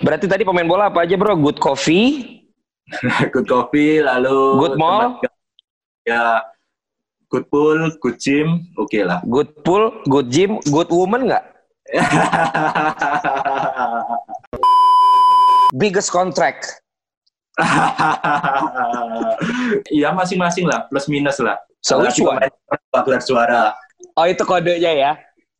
Berarti tadi pemain bola apa aja bro? Good coffee, good coffee, lalu good mall, ya good pool, good gym, oke okay lah. Good pool, good gym, good woman nggak? Biggest contract. Iya masing-masing lah, plus minus lah. So which one? Gelar juara. Oh itu kodenya ya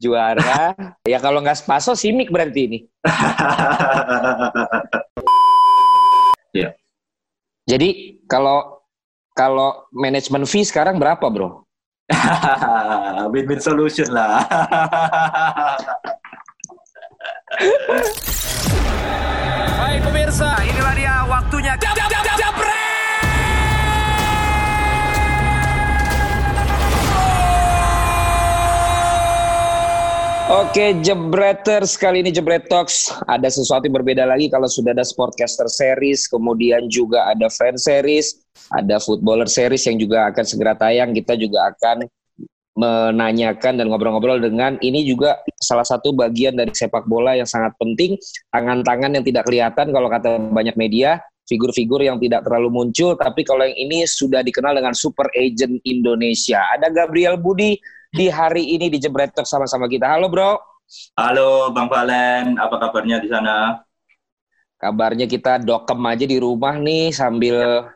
juara. ya kalau nggak Spaso Simik berarti ini. ya. Jadi kalau kalau manajemen fee sekarang berapa, Bro? Win-win solution lah. Baik pemirsa, inilah dia Oke, Jebreters, kali ini Jebret Talks ada sesuatu yang berbeda lagi kalau sudah ada Sportcaster Series, kemudian juga ada Fan Series, ada Footballer Series yang juga akan segera tayang. Kita juga akan menanyakan dan ngobrol-ngobrol dengan ini juga salah satu bagian dari sepak bola yang sangat penting, tangan-tangan yang tidak kelihatan kalau kata banyak media, figur-figur yang tidak terlalu muncul, tapi kalau yang ini sudah dikenal dengan super agent Indonesia. Ada Gabriel Budi, di hari ini di Jebret Talk sama-sama kita. Halo bro. Halo Bang Valen, apa kabarnya di sana? Kabarnya kita dokem aja di rumah nih sambil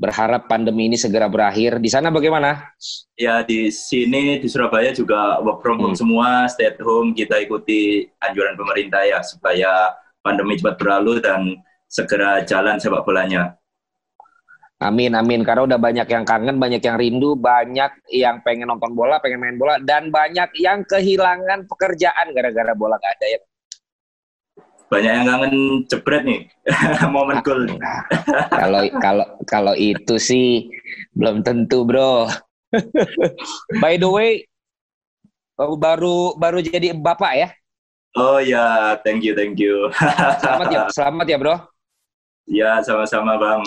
berharap pandemi ini segera berakhir. Di sana bagaimana? Ya di sini di Surabaya juga work from home hmm. semua, stay at home. Kita ikuti anjuran pemerintah ya supaya pandemi cepat berlalu dan segera jalan sepak bolanya. Amin, amin. Karena udah banyak yang kangen, banyak yang rindu, banyak yang pengen nonton bola, pengen main bola, dan banyak yang kehilangan pekerjaan gara-gara bola gak ada ya. Banyak yang kangen jebret nih, momen gol. Kalau kalau kalau itu sih belum tentu, bro. By the way, baru baru jadi bapak ya? Oh ya, thank you, thank you. selamat ya, selamat ya, bro. Ya, sama-sama, bang.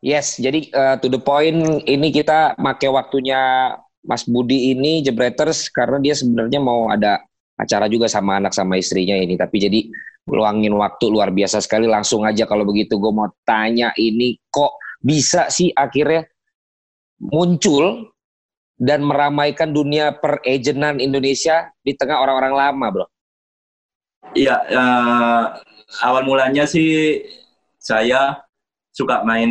Yes, jadi uh, to the point ini kita make waktunya Mas Budi ini Jebreters karena dia sebenarnya mau ada acara juga sama anak sama istrinya ini. Tapi jadi luangin waktu luar biasa sekali. Langsung aja kalau begitu gue mau tanya ini kok bisa sih akhirnya muncul dan meramaikan dunia perejenan Indonesia di tengah orang-orang lama, bro? Iya, uh, awal mulanya sih saya suka main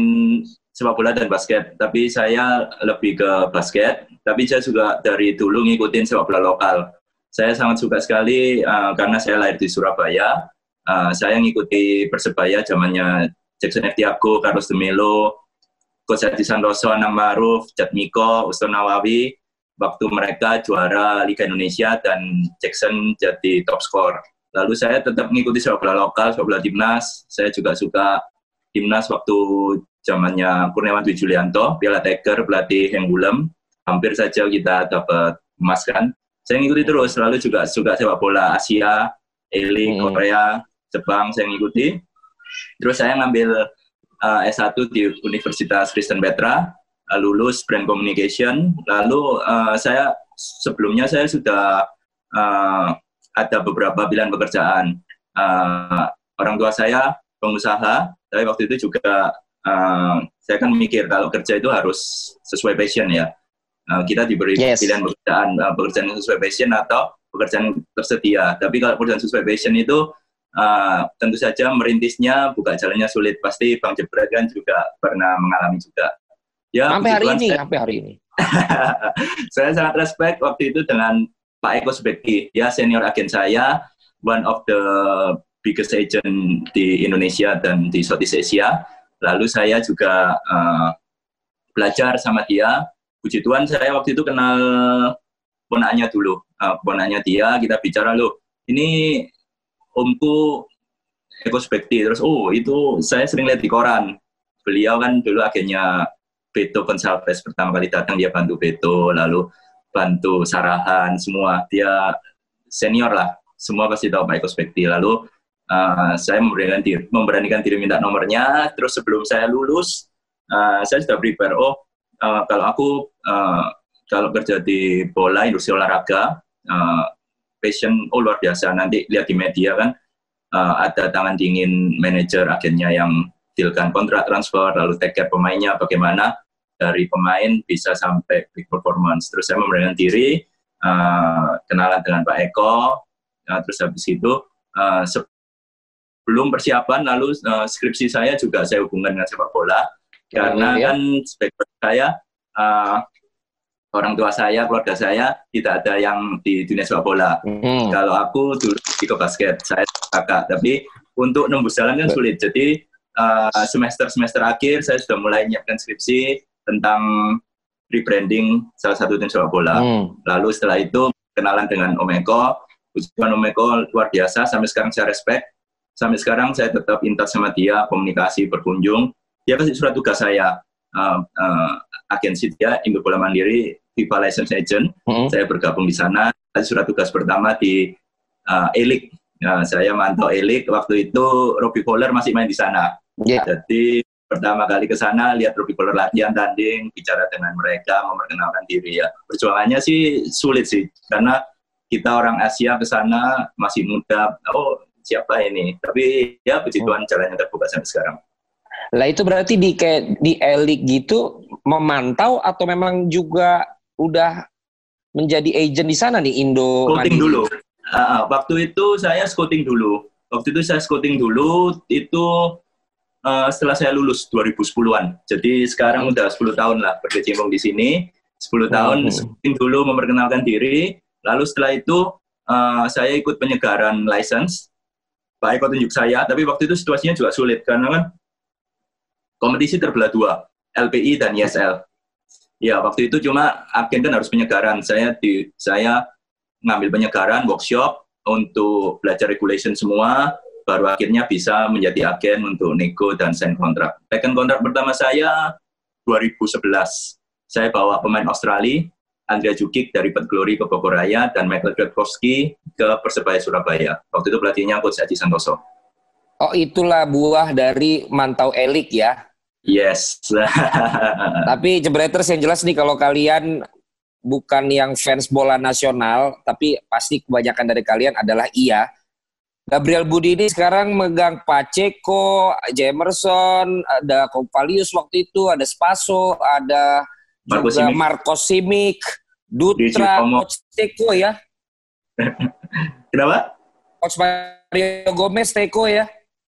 sepak bola dan basket, tapi saya lebih ke basket. Tapi saya juga dari dulu ngikutin sepak bola lokal. Saya sangat suka sekali uh, karena saya lahir di Surabaya. Uh, saya ngikuti Persebaya zamannya Jackson F. Tiago, Carlos de Melo, Coach Adi Santoso, Anang Maruf, Jatmiko, Uston Nawawi, waktu mereka juara Liga Indonesia dan Jackson jadi top skor. Lalu saya tetap mengikuti sepak bola lokal, sepak bola timnas. Saya juga suka timnas waktu zamannya Kurniawan Dwi Julianto, Piala Tiger, pelatih yang Gulem, hampir saja kita dapat emas kan. Saya ngikuti terus, lalu juga suka sepak bola Asia, Eling, hmm. Korea, Jepang saya ngikuti. Terus saya ngambil uh, S1 di Universitas Kristen Petra, uh, lulus Brand Communication. Lalu uh, saya sebelumnya saya sudah uh, ada beberapa pilihan pekerjaan. Uh, orang tua saya pengusaha, tapi waktu itu juga uh, saya kan mikir kalau kerja itu harus sesuai passion ya. Uh, kita diberi yes. pilihan pekerjaan, uh, pekerjaan yang sesuai passion atau pekerjaan tersedia. Tapi kalau pekerjaan sesuai passion itu uh, tentu saja merintisnya buka jalannya sulit. Pasti Bang Jebret kan juga pernah mengalami juga. Ya, sampai hari ini, saya, sampai hari ini. saya sangat respect waktu itu dengan Pak Eko Subekti, ya senior agen saya, one of the biggest agent di Indonesia dan di Southeast Asia. Lalu saya juga uh, belajar sama dia. Puji Tuhan saya waktu itu kenal ponaknya dulu. Uh, ponaknya dia, kita bicara loh, ini omku Eko Spekti. Terus, oh itu saya sering lihat di koran. Beliau kan dulu agennya Beto Gonçalves pertama kali datang dia bantu Beto, lalu bantu Sarahan, semua. Dia senior lah, semua pasti tahu Pak Eko Spekti. Lalu uh, saya memberanikan diri, memberanikan diri minta nomornya. Terus sebelum saya lulus, uh, saya sudah prepare. Oh, uh, kalau aku uh, kalau kerja di bola industri olahraga, uh, passion oh luar biasa. Nanti lihat di media kan, uh, ada tangan dingin manajer agennya yang dealkan kontrak transfer, lalu take care pemainnya bagaimana dari pemain bisa sampai big performance. Terus saya memberanikan diri, uh, kenalan dengan Pak Eko, uh, terus habis itu uh, sebelum persiapan lalu uh, skripsi saya juga saya hubungkan dengan sepak bola karena ya. kan sebagai saya uh, orang tua saya, keluarga saya tidak ada yang di dunia sepak bola. Hmm. Kalau aku dulu ikut basket, saya kakak. Tapi untuk nembus jalan kan sulit. Jadi uh, semester-semester akhir saya sudah mulai menyiapkan skripsi tentang rebranding salah satu tim sepak bola. Hmm. Lalu setelah itu kenalan dengan Om Eko, ujian Om Eko luar biasa. Sampai sekarang saya respect. Sampai sekarang saya tetap intat sama dia, komunikasi, berkunjung. Dia kasih surat tugas saya uh, uh, agensi dia Indo Bola Mandiri FIFA License Agent. Hmm. Saya bergabung di sana. Surat tugas pertama di uh, Elik. Nah, saya mantau Elik waktu itu Robbie Fowler masih main di sana. Yeah. Jadi pertama kali ke sana lihat Robbie Fowler latihan tanding, bicara dengan mereka, memperkenalkan diri ya. Perjuangannya sih sulit sih karena kita orang Asia ke sana masih muda. Oh, siapa ini? Tapi ya puji Tuhan jalannya terbuka sampai sekarang. Lah itu berarti di kayak di elik gitu memantau atau memang juga udah menjadi agent di sana nih Indo Scouting dulu. Uh, waktu itu saya scouting dulu. Waktu itu saya scouting dulu itu uh, setelah saya lulus 2010-an. Jadi sekarang hmm. udah 10 tahun lah berkecimpung di sini. 10 tahun hmm. scouting dulu memperkenalkan diri. Lalu setelah itu uh, saya ikut penyegaran license. Pak Eko tunjuk saya, tapi waktu itu situasinya juga sulit karena kan kompetisi terbelah dua, LPI dan ISL. Ya, waktu itu cuma agen kan harus penyegaran. Saya di saya ngambil penyegaran workshop untuk belajar regulation semua, baru akhirnya bisa menjadi agen untuk nego dan sign kontrak. Second kontrak pertama saya 2011. Saya bawa pemain Australia, Andrea Jukic dari Pet Glory ke Bogor Raya dan Michael Kwiatkowski ke Persebaya Surabaya. Waktu itu pelatihnya Coach Aji Santoso. Oh, itulah buah dari mantau elik ya. Yes. tapi Jebreters yang jelas nih kalau kalian bukan yang fans bola nasional, tapi pasti kebanyakan dari kalian adalah iya. Gabriel Budi ini sekarang megang Pacheco, Jamerson, ada Kovalius waktu itu, ada Spaso, ada Marco Simic. Marco Simic, Dutra, Coach Teko ya. Kenapa? Coach Mario Gomez Teko ya.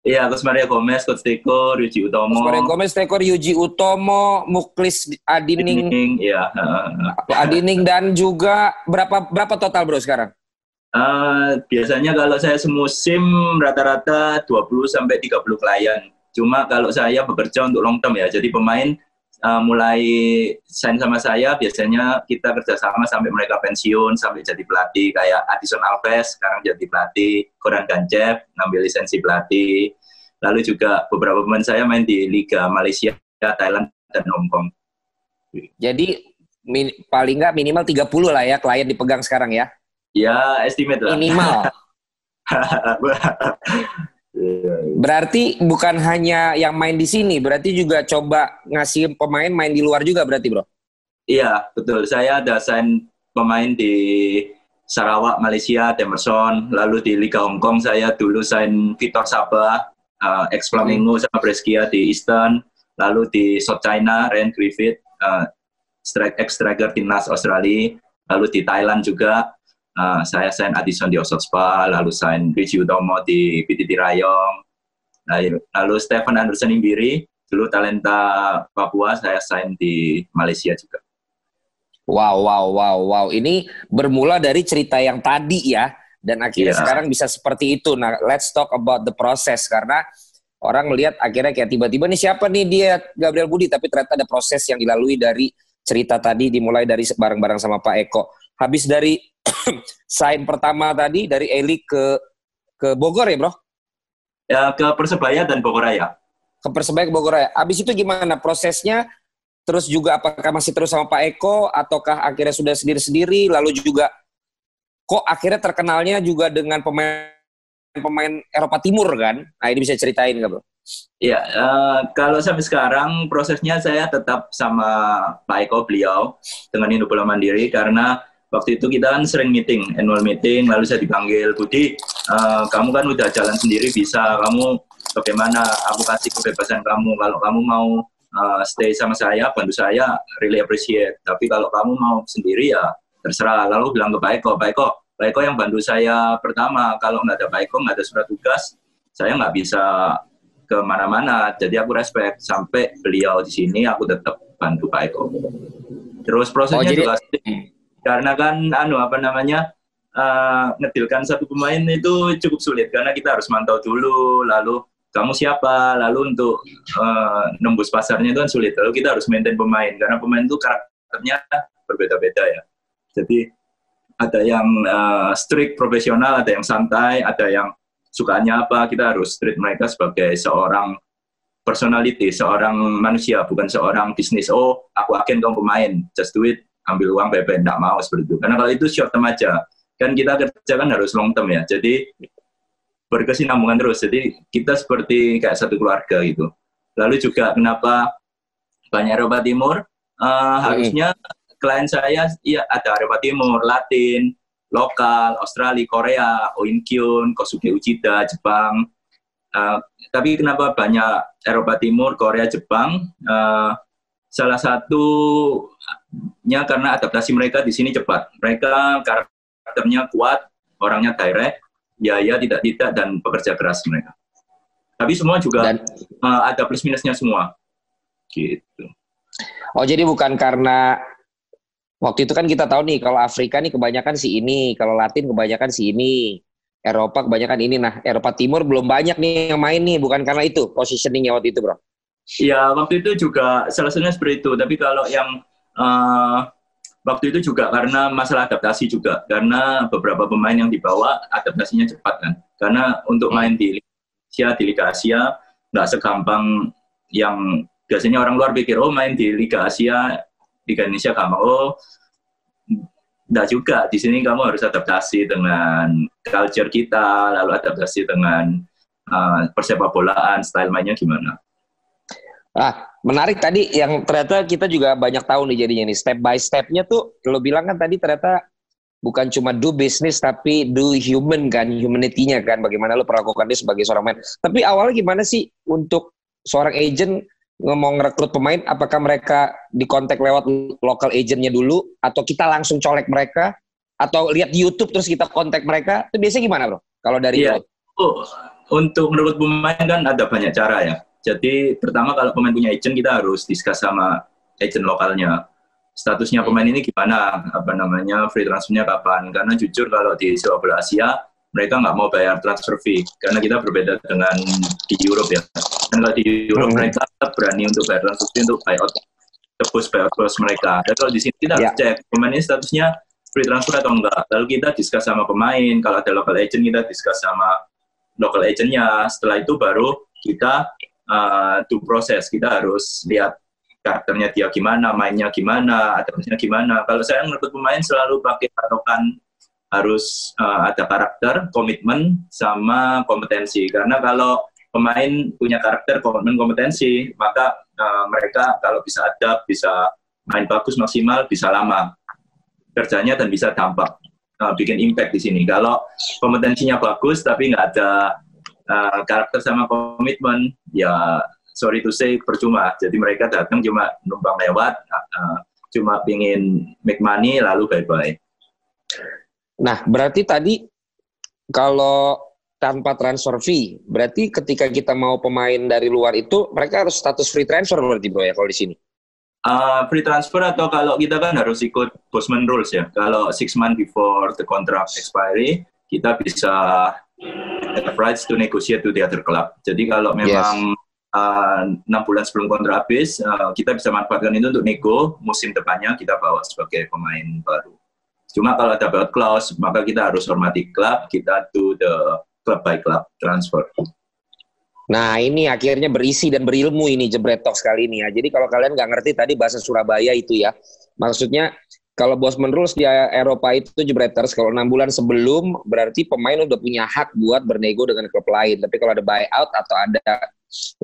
Iya, Gus Maria Gomez, Coach Teko, Ryuji Utomo. Gus Maria Gomez, Teko, Ryuji Utomo, Muklis Adining. Iya. Adining dan juga berapa berapa total bro sekarang? Uh, biasanya kalau saya semusim rata-rata 20 sampai 30 klien. Cuma kalau saya bekerja untuk long term ya, jadi pemain uh, mulai sign sama saya biasanya kita kerjasama sampai mereka pensiun sampai jadi pelatih. Kayak Addison Alves sekarang jadi pelatih. Koran Gancev ngambil lisensi pelatih. Lalu juga beberapa pemain saya main di Liga Malaysia Thailand dan Hong Kong. Jadi min, paling nggak minimal 30 lah ya klien dipegang sekarang ya? Ya estimate lah. Minimal Berarti bukan hanya yang main di sini, berarti juga coba ngasih pemain main di luar juga berarti, Bro? Iya, betul. Saya ada sign pemain di Sarawak, Malaysia, Demerson, lalu di Liga Hong Kong saya dulu sign Vitor Sabah, uh, ex Flamingo hmm. sama Brescia di Eastern, lalu di South China, Ryan Griffith, uh, ex striker timnas Australia, lalu di Thailand juga uh, saya sign Addison di Spa, lalu sign Richie Utomo di PTT Rayong, lalu, lalu Stephen Anderson Imbiri, dulu talenta Papua, saya sign di Malaysia juga. Wow, wow, wow, wow. Ini bermula dari cerita yang tadi ya, dan akhirnya yeah. sekarang bisa seperti itu. Nah, let's talk about the process karena orang melihat akhirnya kayak tiba-tiba nih siapa nih dia Gabriel Budi, tapi ternyata ada proses yang dilalui dari cerita tadi dimulai dari bareng-bareng sama Pak Eko. Habis dari sign pertama tadi dari Eli ke ke Bogor ya, Bro? Ya, ke Persebaya dan Bogor Raya. Ke Persebaya ke Bogor Raya. Habis itu gimana prosesnya? Terus juga apakah masih terus sama Pak Eko ataukah akhirnya sudah sendiri-sendiri lalu juga kok akhirnya terkenalnya juga dengan pemain pemain Eropa Timur kan? Nah, ini bisa ceritain nggak, Bro? Iya, uh, kalau sampai sekarang prosesnya saya tetap sama Pak Eko beliau dengan Indo Bola Mandiri karena waktu itu kita kan sering meeting, annual meeting, lalu saya dipanggil, Budi, uh, kamu kan udah jalan sendiri bisa, kamu bagaimana, aku kasih kebebasan kamu, kalau kamu mau uh, stay sama saya, bantu saya, really appreciate, tapi kalau kamu mau sendiri ya terserah, lalu bilang ke Pak Eko, Pak Eko, Pak Eko yang bantu saya pertama, kalau nggak ada Pak Eko, nggak ada surat tugas, saya nggak bisa ke mana-mana, jadi aku respect, sampai beliau di sini, aku tetap bantu Pak Eko. Terus prosesnya oh, jadi, juga karena kan anu apa namanya uh, ngedilkan satu pemain itu cukup sulit. Karena kita harus mantau dulu lalu kamu siapa lalu untuk uh, nembus pasarnya itu kan sulit. Lalu kita harus maintain pemain karena pemain itu karakternya berbeda-beda ya. Jadi ada yang uh, strict profesional ada yang santai ada yang sukanya apa kita harus treat mereka sebagai seorang personality seorang manusia bukan seorang bisnis. Oh aku agen kamu pemain just do it ambil uang PP tidak mau seperti itu. Karena kalau itu short term aja. Kan kita kerja kan harus long term ya. Jadi berkesinambungan terus. Jadi kita seperti kayak satu keluarga gitu. Lalu juga kenapa banyak Eropa Timur? Uh, harusnya klien saya ya ada Eropa Timur Latin lokal Australia Korea Oinkyun Kosuke Uchida Jepang. Uh, tapi kenapa banyak Eropa Timur Korea Jepang? Uh, salah satunya karena adaptasi mereka di sini cepat. Mereka karakternya kuat, orangnya direct, ya ya tidak tidak dan bekerja keras mereka. Tapi semua juga dan, uh, ada plus minusnya semua. Gitu. Oh jadi bukan karena waktu itu kan kita tahu nih kalau Afrika nih kebanyakan si ini, kalau Latin kebanyakan si ini, Eropa kebanyakan ini. Nah Eropa Timur belum banyak nih yang main nih, bukan karena itu positioningnya waktu itu bro. Ya, waktu itu juga salah satunya seperti itu. Tapi kalau yang uh, waktu itu juga karena masalah adaptasi juga. Karena beberapa pemain yang dibawa adaptasinya cepat kan. Karena untuk main di Asia, di Liga Asia, nggak segampang yang biasanya orang luar pikir, oh main di Liga Asia, Liga Indonesia gampang. Oh, enggak juga. Di sini kamu harus adaptasi dengan culture kita, lalu adaptasi dengan uh, persepak bolaan, style mainnya gimana. Ah, menarik tadi yang ternyata kita juga banyak tahu nih jadinya nih. Step by stepnya tuh lo bilang kan tadi ternyata bukan cuma do business tapi do human kan humanity-nya kan. Bagaimana lo perlakukan dia sebagai seorang main. Tapi awalnya gimana sih untuk seorang agent ngomong rekrut pemain? Apakah mereka dikontak lewat local agentnya dulu? Atau kita langsung colek mereka? Atau lihat YouTube terus kita kontak mereka? Itu biasanya gimana bro kalau dari yeah. oh, untuk menurut pemain kan ada banyak cara ya jadi pertama kalau pemain punya agent kita harus discuss sama agent lokalnya. Statusnya pemain ini gimana? Apa namanya? Free transfernya kapan? Karena jujur kalau di sepak bola Asia mereka nggak mau bayar transfer fee karena kita berbeda dengan di Europe ya. Dan kalau di Europe hmm. mereka berani untuk bayar transfer fee untuk buyout tebus buyout plus mereka. Dan kalau di sini kita harus yeah. cek pemain ini statusnya free transfer atau enggak. Lalu kita discuss sama pemain. Kalau ada local agent kita discuss sama local agentnya. Setelah itu baru kita uh, to proses kita harus lihat karakternya dia gimana, mainnya gimana, adaptasinya gimana. Kalau saya menurut pemain selalu pakai patokan harus uh, ada karakter, komitmen, sama kompetensi. Karena kalau pemain punya karakter, komitmen, kompetensi, maka uh, mereka kalau bisa ada, bisa main bagus maksimal, bisa lama kerjanya dan bisa dampak, uh, bikin impact di sini. Kalau kompetensinya bagus tapi nggak ada uh, karakter sama komitmen ya sorry to say percuma. Jadi mereka datang cuma numpang lewat uh, cuma pingin make money lalu bye bye nah berarti tadi kalau tanpa transfer fee berarti ketika kita mau pemain dari luar itu mereka harus status free transfer berarti bro ya kalau di sini? Uh, free transfer atau kalau kita kan harus ikut Bosman rules ya. Kalau six months before the contract expiry kita bisa have rights to negotiate to the other club. Jadi kalau memang uh, enam uh, bulan sebelum kontrak habis, uh, kita bisa manfaatkan itu untuk nego musim depannya kita bawa sebagai pemain baru. Cuma kalau ada buyout clause, maka kita harus hormati klub, kita do the club by club transfer. Nah ini akhirnya berisi dan berilmu ini Jebret Talks kali ini ya. Jadi kalau kalian nggak ngerti tadi bahasa Surabaya itu ya, maksudnya kalau bos rules di Eropa itu jebreters kalau enam bulan sebelum berarti pemain udah punya hak buat bernego dengan klub lain. Tapi kalau ada buyout atau ada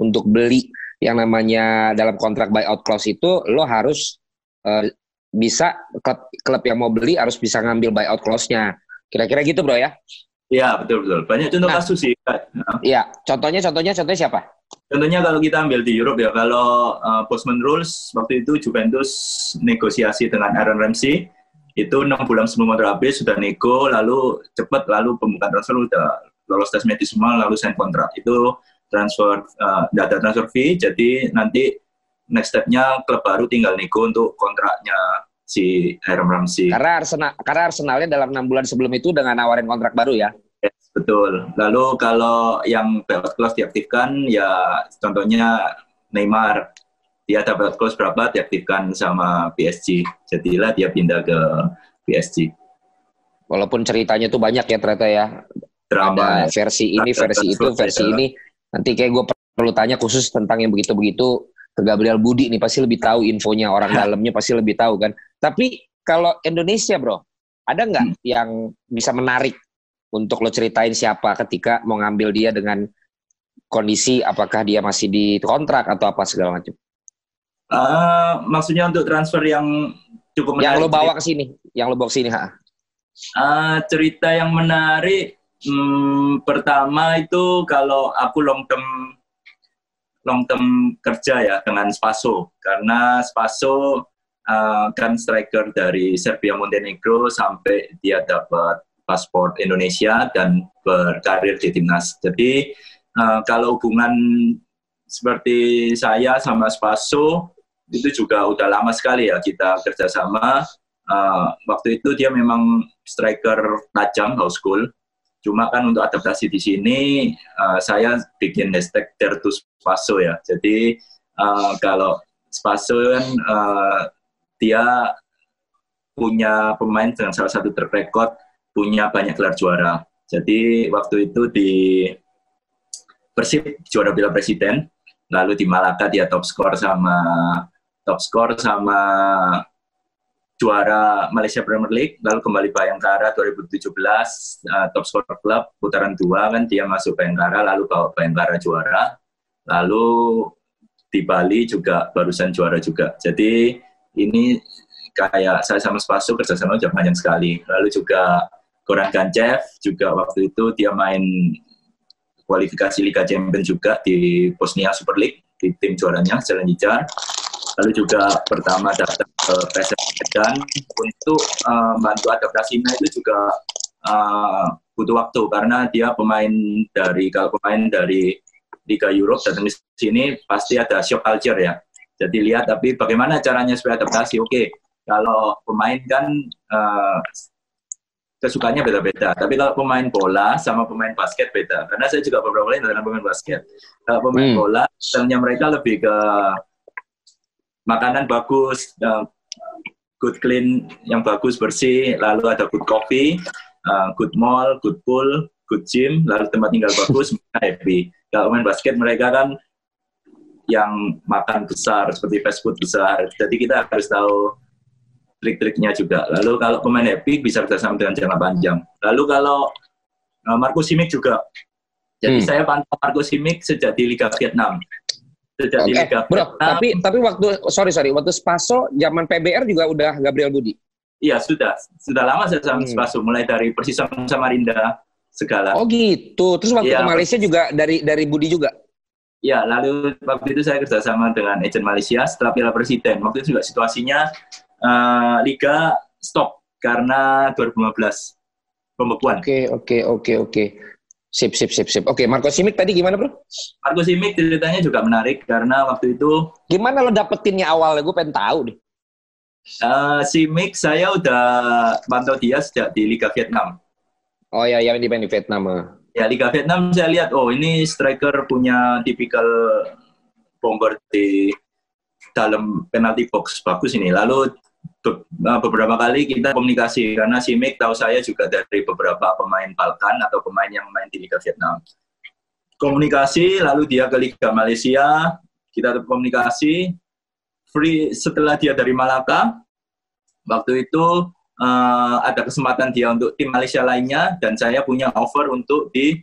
untuk beli yang namanya dalam kontrak buyout clause itu lo harus uh, bisa klub, klub yang mau beli harus bisa ngambil buyout clause-nya. Kira-kira gitu bro ya? Iya betul betul. Banyak contoh Nah. kasus sih. Iya. Contohnya, contohnya, contohnya siapa? Contohnya kalau kita ambil di Europe ya, kalau uh, Bosman Rules waktu itu Juventus negosiasi dengan Aaron Ramsey itu enam bulan sebelum kontrak habis sudah nego, lalu cepat lalu pembukaan transfer udah lolos tes medis semua, lalu sign kontrak itu transfer uh, data transfer fee. Jadi nanti next stepnya klub baru tinggal nego untuk kontraknya si Aaron Ramsey. Karena Arsenal, karena Arsenalnya dalam enam bulan sebelum itu dengan nawarin kontrak baru ya. Betul. Lalu kalau yang buyout clause diaktifkan, ya contohnya Neymar. Dia ada buyout clause berapa, diaktifkan sama PSG. Jadilah dia pindah ke PSG. Walaupun ceritanya tuh banyak ya ternyata ya. Drama. Ada versi ini, versi itu, versi ini. Nanti kayak gue perlu tanya khusus tentang yang begitu-begitu ke Gabriel Budi nih pasti lebih tahu infonya orang dalamnya pasti lebih tahu kan. Tapi kalau Indonesia bro, ada nggak Hmm. yang bisa menarik untuk lo ceritain siapa ketika mau ngambil dia dengan kondisi apakah dia masih di kontrak atau apa segala macam. Ah, maksudnya untuk transfer yang cukup menarik. Yang lo bawa ke sini, yang lo bawa ke sini, ha. Ah, cerita yang menarik, hmm, pertama itu kalau aku long term long term kerja ya dengan Spaso karena Spaso ah, kan striker dari Serbia Montenegro sampai dia dapat paspor Indonesia dan berkarir di timnas. Jadi ah, kalau hubungan seperti saya sama Spaso itu juga udah lama sekali ya kita kerjasama. Uh, waktu itu dia memang striker tajam house school. Cuma kan untuk adaptasi di sini uh, saya bikin hashtag to Spaso ya. Jadi uh, kalau Spaso kan uh, dia punya pemain dengan salah satu track record punya banyak gelar juara. Jadi waktu itu di Persib juara Piala Presiden, lalu di Malaka dia top skor sama top skor sama juara Malaysia Premier League, lalu kembali Bayangkara 2017 uh, top skor klub putaran dua kan dia masuk Bayangkara, lalu bawa Bayangkara juara, lalu di Bali juga barusan juara juga. Jadi ini kayak saya sama Spaso kerjasama udah panjang sekali. Lalu juga Goran Gancev juga waktu itu dia main kualifikasi Liga Champions juga di Bosnia Super League di tim juaranya Jalan Jijar. Lalu juga pertama datang ke PSM Medan untuk uh, bantu adaptasinya itu juga uh, butuh waktu karena dia pemain dari kalau pemain dari Liga Europe datang di sini pasti ada shock culture ya. Jadi lihat tapi bagaimana caranya supaya adaptasi. Oke, kalau pemain kan uh, kesukaannya beda-beda. Tapi kalau pemain bola sama pemain basket beda. Karena saya juga beberapa kali dengan pemain basket. Kalau pemain Hmm. bola, stylenya mereka lebih ke makanan bagus, uh, good clean yang bagus bersih, lalu ada good coffee, uh, good mall, good pool, good gym, lalu tempat tinggal bagus, mereka happy. Kalau pemain basket mereka kan yang makan besar seperti fast food besar. Jadi kita harus tahu trik-triknya juga. Lalu kalau pemain happy bisa bekerjasama dengan jangka panjang. Lalu kalau uh, Marco Simic juga. Jadi Hmm. saya pantau Marco Simic sejak di Liga Vietnam. Sejak di Oke, Liga bro. Vietnam. Tapi tapi waktu sorry sorry waktu Spaso zaman PBR juga udah Gabriel Budi. Iya sudah, sudah lama saya sama Hmm. Spaso, mulai dari Persisam Samarinda segala. Oh gitu. Terus waktu Iya. ke Malaysia juga dari dari Budi juga. Ya, lalu waktu itu saya kerjasama dengan agent Malaysia setelah Piala Presiden. Waktu itu juga situasinya eh, Liga stop karena 2015 pembekuan. Oke oke oke oke. Sip sip sip sip. Oke Marco Simic tadi gimana bro? Marco Simic ceritanya juga menarik karena waktu itu Gimana lo dapetinnya awalnya? Gue pengen tahu deh. eh, Simic saya udah pantau dia sejak di Liga Vietnam. Oh ya yang di Vietnam. ah. Ya Liga Vietnam saya lihat, oh ini striker punya tipikal bomber di dalam penalty box bagus ini. Lalu be- eh, beberapa kali kita komunikasi karena si Mick tahu saya juga dari beberapa pemain Balkan atau pemain yang main di Liga Vietnam. Komunikasi, lalu dia ke Liga Malaysia, kita komunikasi. Free setelah dia dari Malaka, waktu itu eh, ada kesempatan dia untuk tim Malaysia lainnya dan saya punya offer untuk di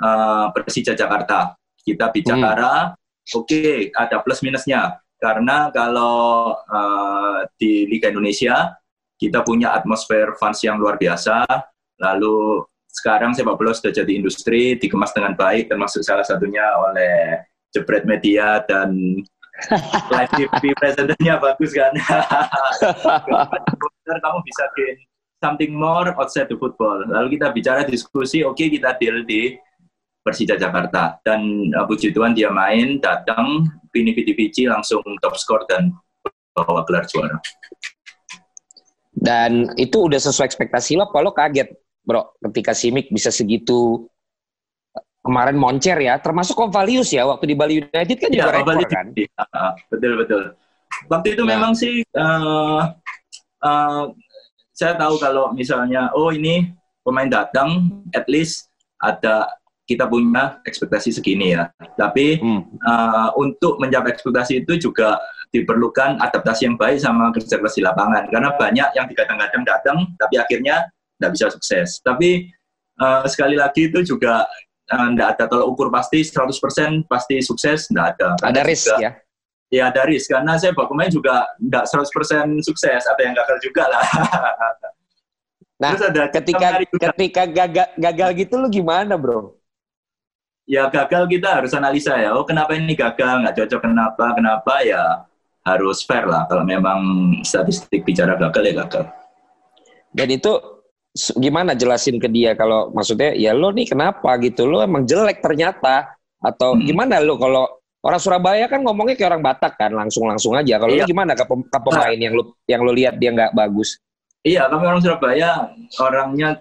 eh, Persija Jakarta. Kita bicara, oke ada plus minusnya. Karena kalau uh, di Liga Indonesia kita punya atmosfer fans yang luar biasa. Lalu sekarang sepak bola sudah jadi industri, dikemas dengan baik, termasuk salah satunya oleh jebret media dan live TV presenternya bagus kan. kamu bisa gain something more outside the football. Lalu kita bicara diskusi, oke okay, kita deal di Persija Jakarta. Dan uh, puji Tuhan dia main, datang, Vidi langsung top score dan bawa gelar juara. Dan itu udah sesuai ekspektasi lo, kalau kaget bro ketika Simic bisa segitu kemarin moncer ya, termasuk Convalius ya waktu di Bali United kan juga ya, rekor kan? Ya, betul betul. Waktu itu nah. memang sih uh, uh, saya tahu kalau misalnya oh ini pemain datang, at least ada kita punya ekspektasi segini ya. Tapi hmm. uh, untuk mencapai ekspektasi itu juga diperlukan adaptasi yang baik sama kerja keras di lapangan. Karena banyak yang digadang-gadang datang, tapi akhirnya tidak bisa sukses. Tapi uh, sekali lagi itu juga tidak uh, ada tolak ukur pasti 100% pasti sukses, tidak ada. Karena ada risk juga, ya? Ya ada risk, karena saya bawa pemain juga tidak 100% sukses, ada yang gagal juga lah. Nah, Terus ada ketika ketika gagal, gagal gitu lu gimana, Bro? Ya gagal kita harus analisa ya. Oh kenapa ini gagal? Nggak cocok kenapa? Kenapa ya harus fair lah. Kalau memang statistik bicara gagal ya gagal. Dan itu gimana jelasin ke dia kalau maksudnya ya lo nih kenapa gitu lo emang jelek ternyata atau hmm. gimana lo kalau orang Surabaya kan ngomongnya kayak orang Batak kan langsung langsung aja kalau iya. lo gimana ke, ke pemain nah. yang lo yang lo lihat dia nggak bagus iya kami orang Surabaya orangnya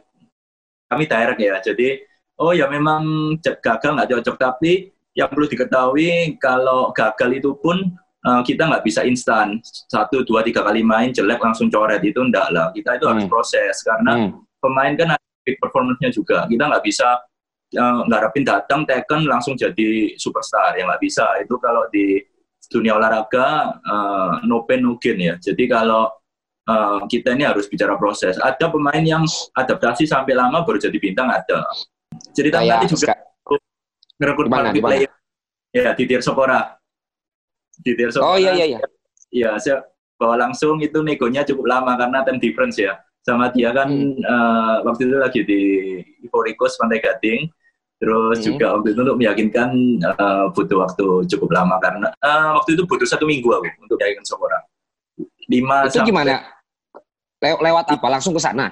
kami direct ya jadi oh ya memang gagal nggak cocok. Tapi yang perlu diketahui kalau gagal itu pun uh, kita nggak bisa instan. Satu dua tiga kali main jelek langsung coret itu enggak lah. Kita itu hmm. harus proses karena hmm. pemain kan ada big performance-nya juga. Kita nggak bisa uh, ngarepin datang teken langsung jadi superstar. Yang nggak bisa. Itu kalau di dunia olahraga uh, no pain no gain ya. Jadi kalau uh, kita ini harus bicara proses. Ada pemain yang adaptasi sampai lama baru jadi bintang ada Cerita Kayak tadi juga ngerekrut para player. Ya, di Sokora. Di Sokora. Oh iya iya iya. Iya, saya bawa langsung itu negonya cukup lama karena time difference ya. Sama dia kan hmm. uh, waktu itu lagi di Ivoricos Pantai Gading. Terus hmm. juga waktu itu untuk meyakinkan uh, butuh waktu cukup lama karena uh, waktu itu butuh satu minggu aku untuk meyakinkan Sokora. Lima itu sampai, gimana? Le lewat apa? Langsung ke sana?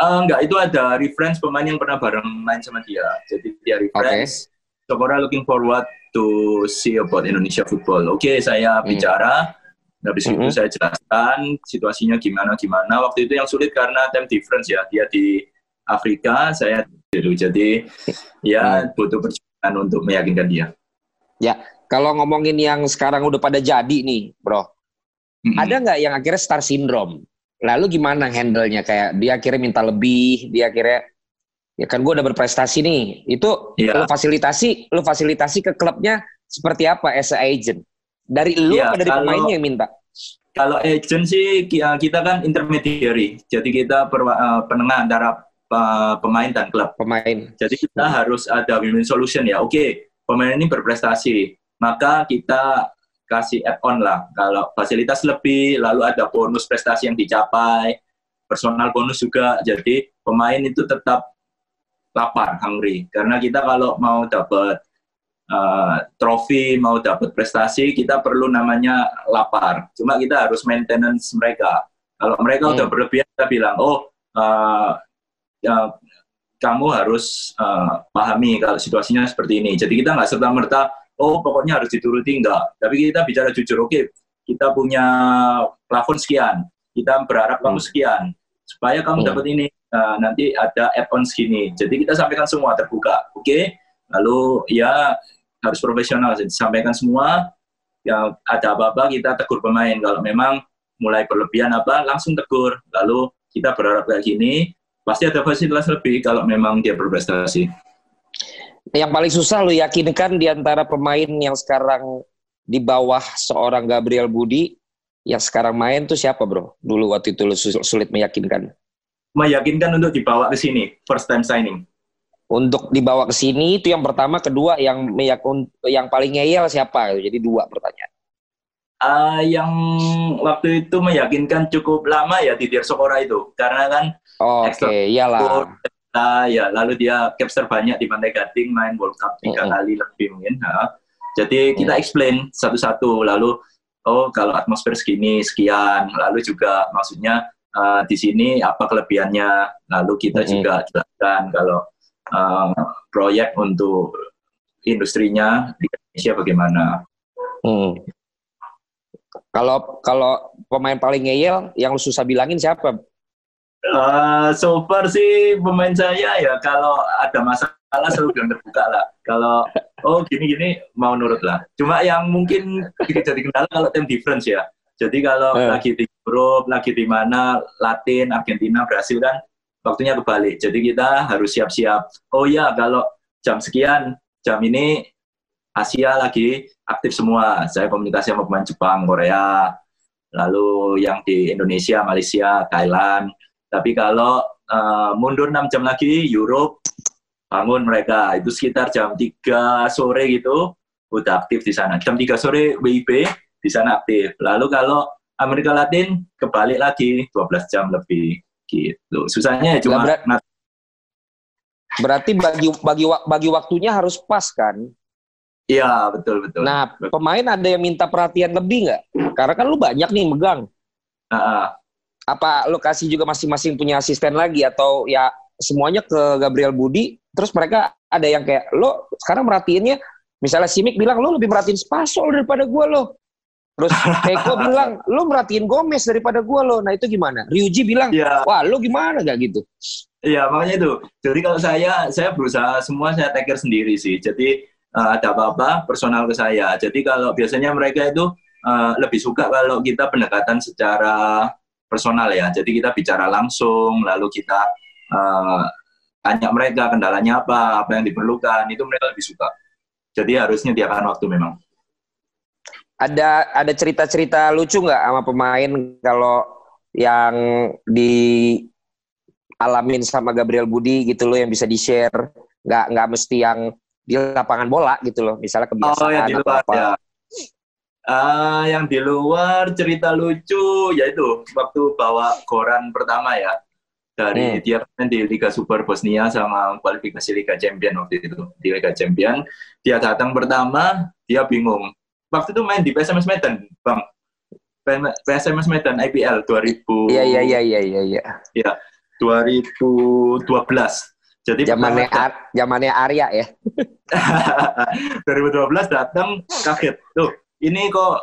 Uh, enggak, itu ada reference pemain yang pernah bareng main sama dia. Jadi dia reference. Okay. Sokora looking forward to see about Indonesia football. Oke, okay, saya hmm. bicara. Habis mm -hmm. itu saya jelaskan situasinya gimana gimana. Waktu itu yang sulit karena time difference ya. Dia di Afrika, saya di Jadi ya mm. butuh perjuangan untuk meyakinkan dia. Ya, kalau ngomongin yang sekarang udah pada jadi nih, bro. Mm -hmm. Ada nggak yang akhirnya star syndrome? Lalu gimana handle-nya? Kayak dia akhirnya minta lebih, dia akhirnya ya kan gue udah berprestasi nih. Itu yeah. lu fasilitasi, lu fasilitasi ke klubnya seperti apa as a agent? Dari lu yeah, atau dari kalau, pemainnya yang minta? Kalau agent sih kita kan intermediary. Jadi kita per, uh, penengah antara uh, pemain dan klub. Pemain. Jadi kita hmm. harus ada win-win solution ya. Oke, pemain ini berprestasi, maka kita kasih add-on lah. Kalau fasilitas lebih, lalu ada bonus prestasi yang dicapai, personal bonus juga. Jadi pemain itu tetap lapar, hungry. Karena kita kalau mau dapat uh, trofi, mau dapat prestasi, kita perlu namanya lapar. Cuma kita harus maintenance mereka. Kalau mereka hmm. udah berlebihan, kita bilang, oh, uh, ya, kamu harus uh, pahami kalau situasinya seperti ini. Jadi kita nggak serta merta oh pokoknya harus dituruti enggak. Tapi kita bicara jujur, oke, okay, kita punya plafon sekian, kita berharap kamu hmm. sekian, supaya kamu hmm. dapat ini, nah, nanti ada add-on segini. Jadi kita sampaikan semua terbuka, oke? Okay? Lalu ya harus profesional, jadi sampaikan semua, yang ada apa-apa kita tegur pemain. Kalau memang mulai berlebihan apa, langsung tegur. Lalu kita berharap kayak gini, pasti ada fasilitas lebih kalau memang dia berprestasi yang paling susah lo yakinkan di antara pemain yang sekarang di bawah seorang Gabriel Budi yang sekarang main tuh siapa bro? Dulu waktu itu lo sulit meyakinkan. Meyakinkan untuk dibawa ke sini, first time signing. Untuk dibawa ke sini itu yang pertama, kedua yang meyakun, yang paling ngeyel siapa? Jadi dua pertanyaan. Uh, yang waktu itu meyakinkan cukup lama ya Didier Sokora itu karena kan oh, oke okay. iyalah uh, ya lalu dia capture banyak di Pantai Gading main World Cup tiga mm -hmm. kali lebih mungkin uh. jadi kita explain satu-satu lalu oh kalau atmosfer segini sekian lalu juga maksudnya uh, di sini apa kelebihannya lalu kita mm -hmm. juga jelaskan kalau uh, proyek untuk industrinya di Indonesia bagaimana hmm. Kalau kalau pemain paling ngeyel yang lu susah bilangin siapa? Uh, so far sih pemain saya ya kalau ada masalah selalu bilang terbuka lah. Kalau oh gini-gini mau nurut lah. Cuma yang mungkin jadi kendala kalau tim difference ya. Jadi kalau uh. lagi di grup, lagi di mana Latin, Argentina, Brasil kan waktunya kebalik. Jadi kita harus siap-siap. Oh ya kalau jam sekian, jam ini Asia lagi aktif semua. Saya komunikasi sama pemain Jepang, Korea, lalu yang di Indonesia, Malaysia, Thailand. Tapi kalau uh, mundur 6 jam lagi, Europe, bangun mereka. Itu sekitar jam 3 sore gitu, udah aktif di sana. Jam 3 sore WIB di sana aktif. Lalu kalau Amerika Latin, kebalik lagi, 12 jam lebih gitu. Susahnya ya cuma... Berarti bagi bagi bagi waktunya harus pas kan? Iya betul betul. Nah pemain ada yang minta perhatian lebih nggak? Karena kan lu banyak nih megang. Uh -uh. Apa lokasi juga masing-masing punya asisten lagi atau ya semuanya ke Gabriel Budi? Terus mereka ada yang kayak lo sekarang merhatiinnya, misalnya Simik bilang lo lebih merhatiin Spasol daripada gue lo. Terus Eko bilang lo merhatiin Gomez daripada gue lo. Nah itu gimana? Ryuji bilang, ya. wah lo gimana gak gitu? Iya makanya itu. Jadi kalau saya saya berusaha semua saya take care sendiri sih. Jadi uh, ada apa-apa personal ke saya. Jadi kalau biasanya mereka itu uh, lebih suka kalau kita pendekatan secara personal ya. Jadi kita bicara langsung, lalu kita uh, tanya mereka kendalanya apa, apa yang diperlukan, itu mereka lebih suka. Jadi harusnya akan waktu memang. Ada ada cerita-cerita lucu nggak sama pemain kalau yang di alamin sama Gabriel Budi gitu loh yang bisa di share nggak nggak mesti yang di lapangan bola gitu loh misalnya kebiasaan oh, yang di luar, apa ya. Uh, yang di luar cerita lucu yaitu waktu bawa koran pertama ya dari hmm. dia main di Liga Super Bosnia sama kualifikasi Liga Champion waktu itu di Liga Champion dia datang pertama dia bingung waktu itu main di PSMS Medan bang PSMS Medan IPL 2000 iya iya iya iya iya iya ya 2012 jadi zamannya zamannya Arya ya. 2012 datang kaget. Tuh, ini kok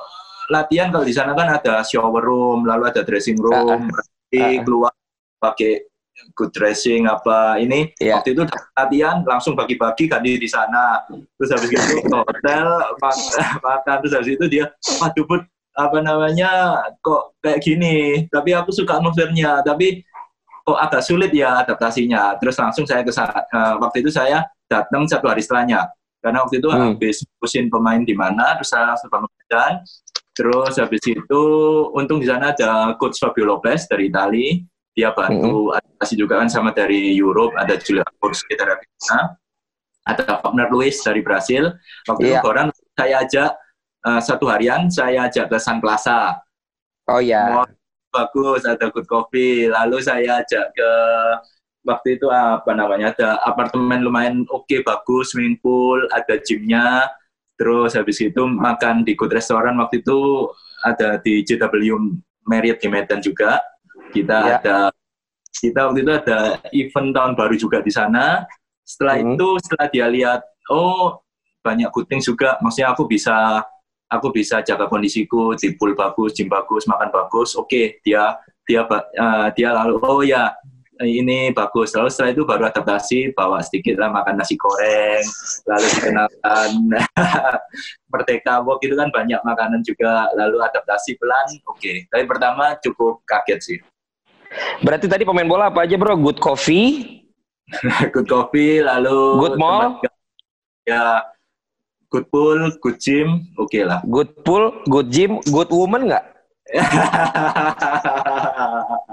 latihan kalau di sana kan ada shower room, lalu ada dressing room, uh, uh, keluar pakai good dressing apa ini yeah. waktu itu latihan langsung pagi-pagi ganti di sana terus habis itu ke hotel makan terus habis itu dia waduh put apa namanya kok kayak gini tapi aku suka atmosfernya tapi kok agak sulit ya adaptasinya. Terus langsung saya ke uh, waktu itu saya datang satu hari setelahnya. Karena waktu itu hmm. habis pusin pemain di mana, terus saya langsung bangun dan terus habis itu untung di sana ada coach Fabio Lopez dari Itali. Dia bantu hmm. adaptasi juga kan sama dari Europe, ada Julia Coach dari Argentina, ada Wagner Luis dari Brasil. Waktu yeah. itu iya. orang saya ajak uh, satu harian, saya ajak ke San Plaza. Oh ya. Yeah bagus, ada good coffee. Lalu saya ajak ke waktu itu apa namanya ada apartemen lumayan oke okay, bagus, swimming pool, ada gymnya. Terus habis itu makan di good restoran waktu itu ada di JW Marriott di Medan juga. Kita ya. ada kita waktu itu ada event tahun baru juga di sana. Setelah hmm. itu setelah dia lihat oh banyak kuting juga, maksudnya aku bisa aku bisa jaga kondisiku di pool bagus, gym bagus, makan bagus. Oke, okay, dia dia uh, dia lalu oh ya ini bagus. Lalu setelah itu baru adaptasi, bawa sedikit lah makan nasi goreng, lalu dikenalkan Merdeka Walk itu kan banyak makanan juga, lalu adaptasi pelan, oke. Okay. Tapi pertama cukup kaget sih. Berarti tadi pemain bola apa aja bro? Good coffee? good coffee, lalu... Good mall? Ya, good pool, good gym, oke okay lah. Good pool, good gym, good woman nggak?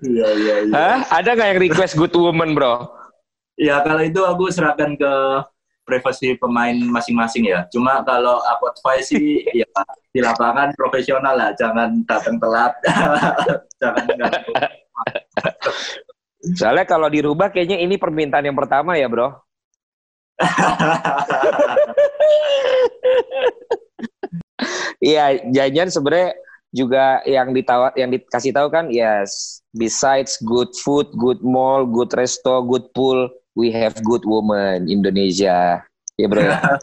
Iya iya iya. Ada nggak yang request good woman bro? Ya kalau itu aku serahkan ke privasi pemain masing-masing ya. Cuma kalau aku advice sih ya di lapangan profesional lah, jangan datang telat, jangan. Soalnya kalau dirubah kayaknya ini permintaan yang pertama ya, Bro. Iya, janjian sebenarnya juga yang ditawar yang dikasih tahu kan yes besides good food good mall good resto good pool we have good woman Indonesia. Ya bro ya?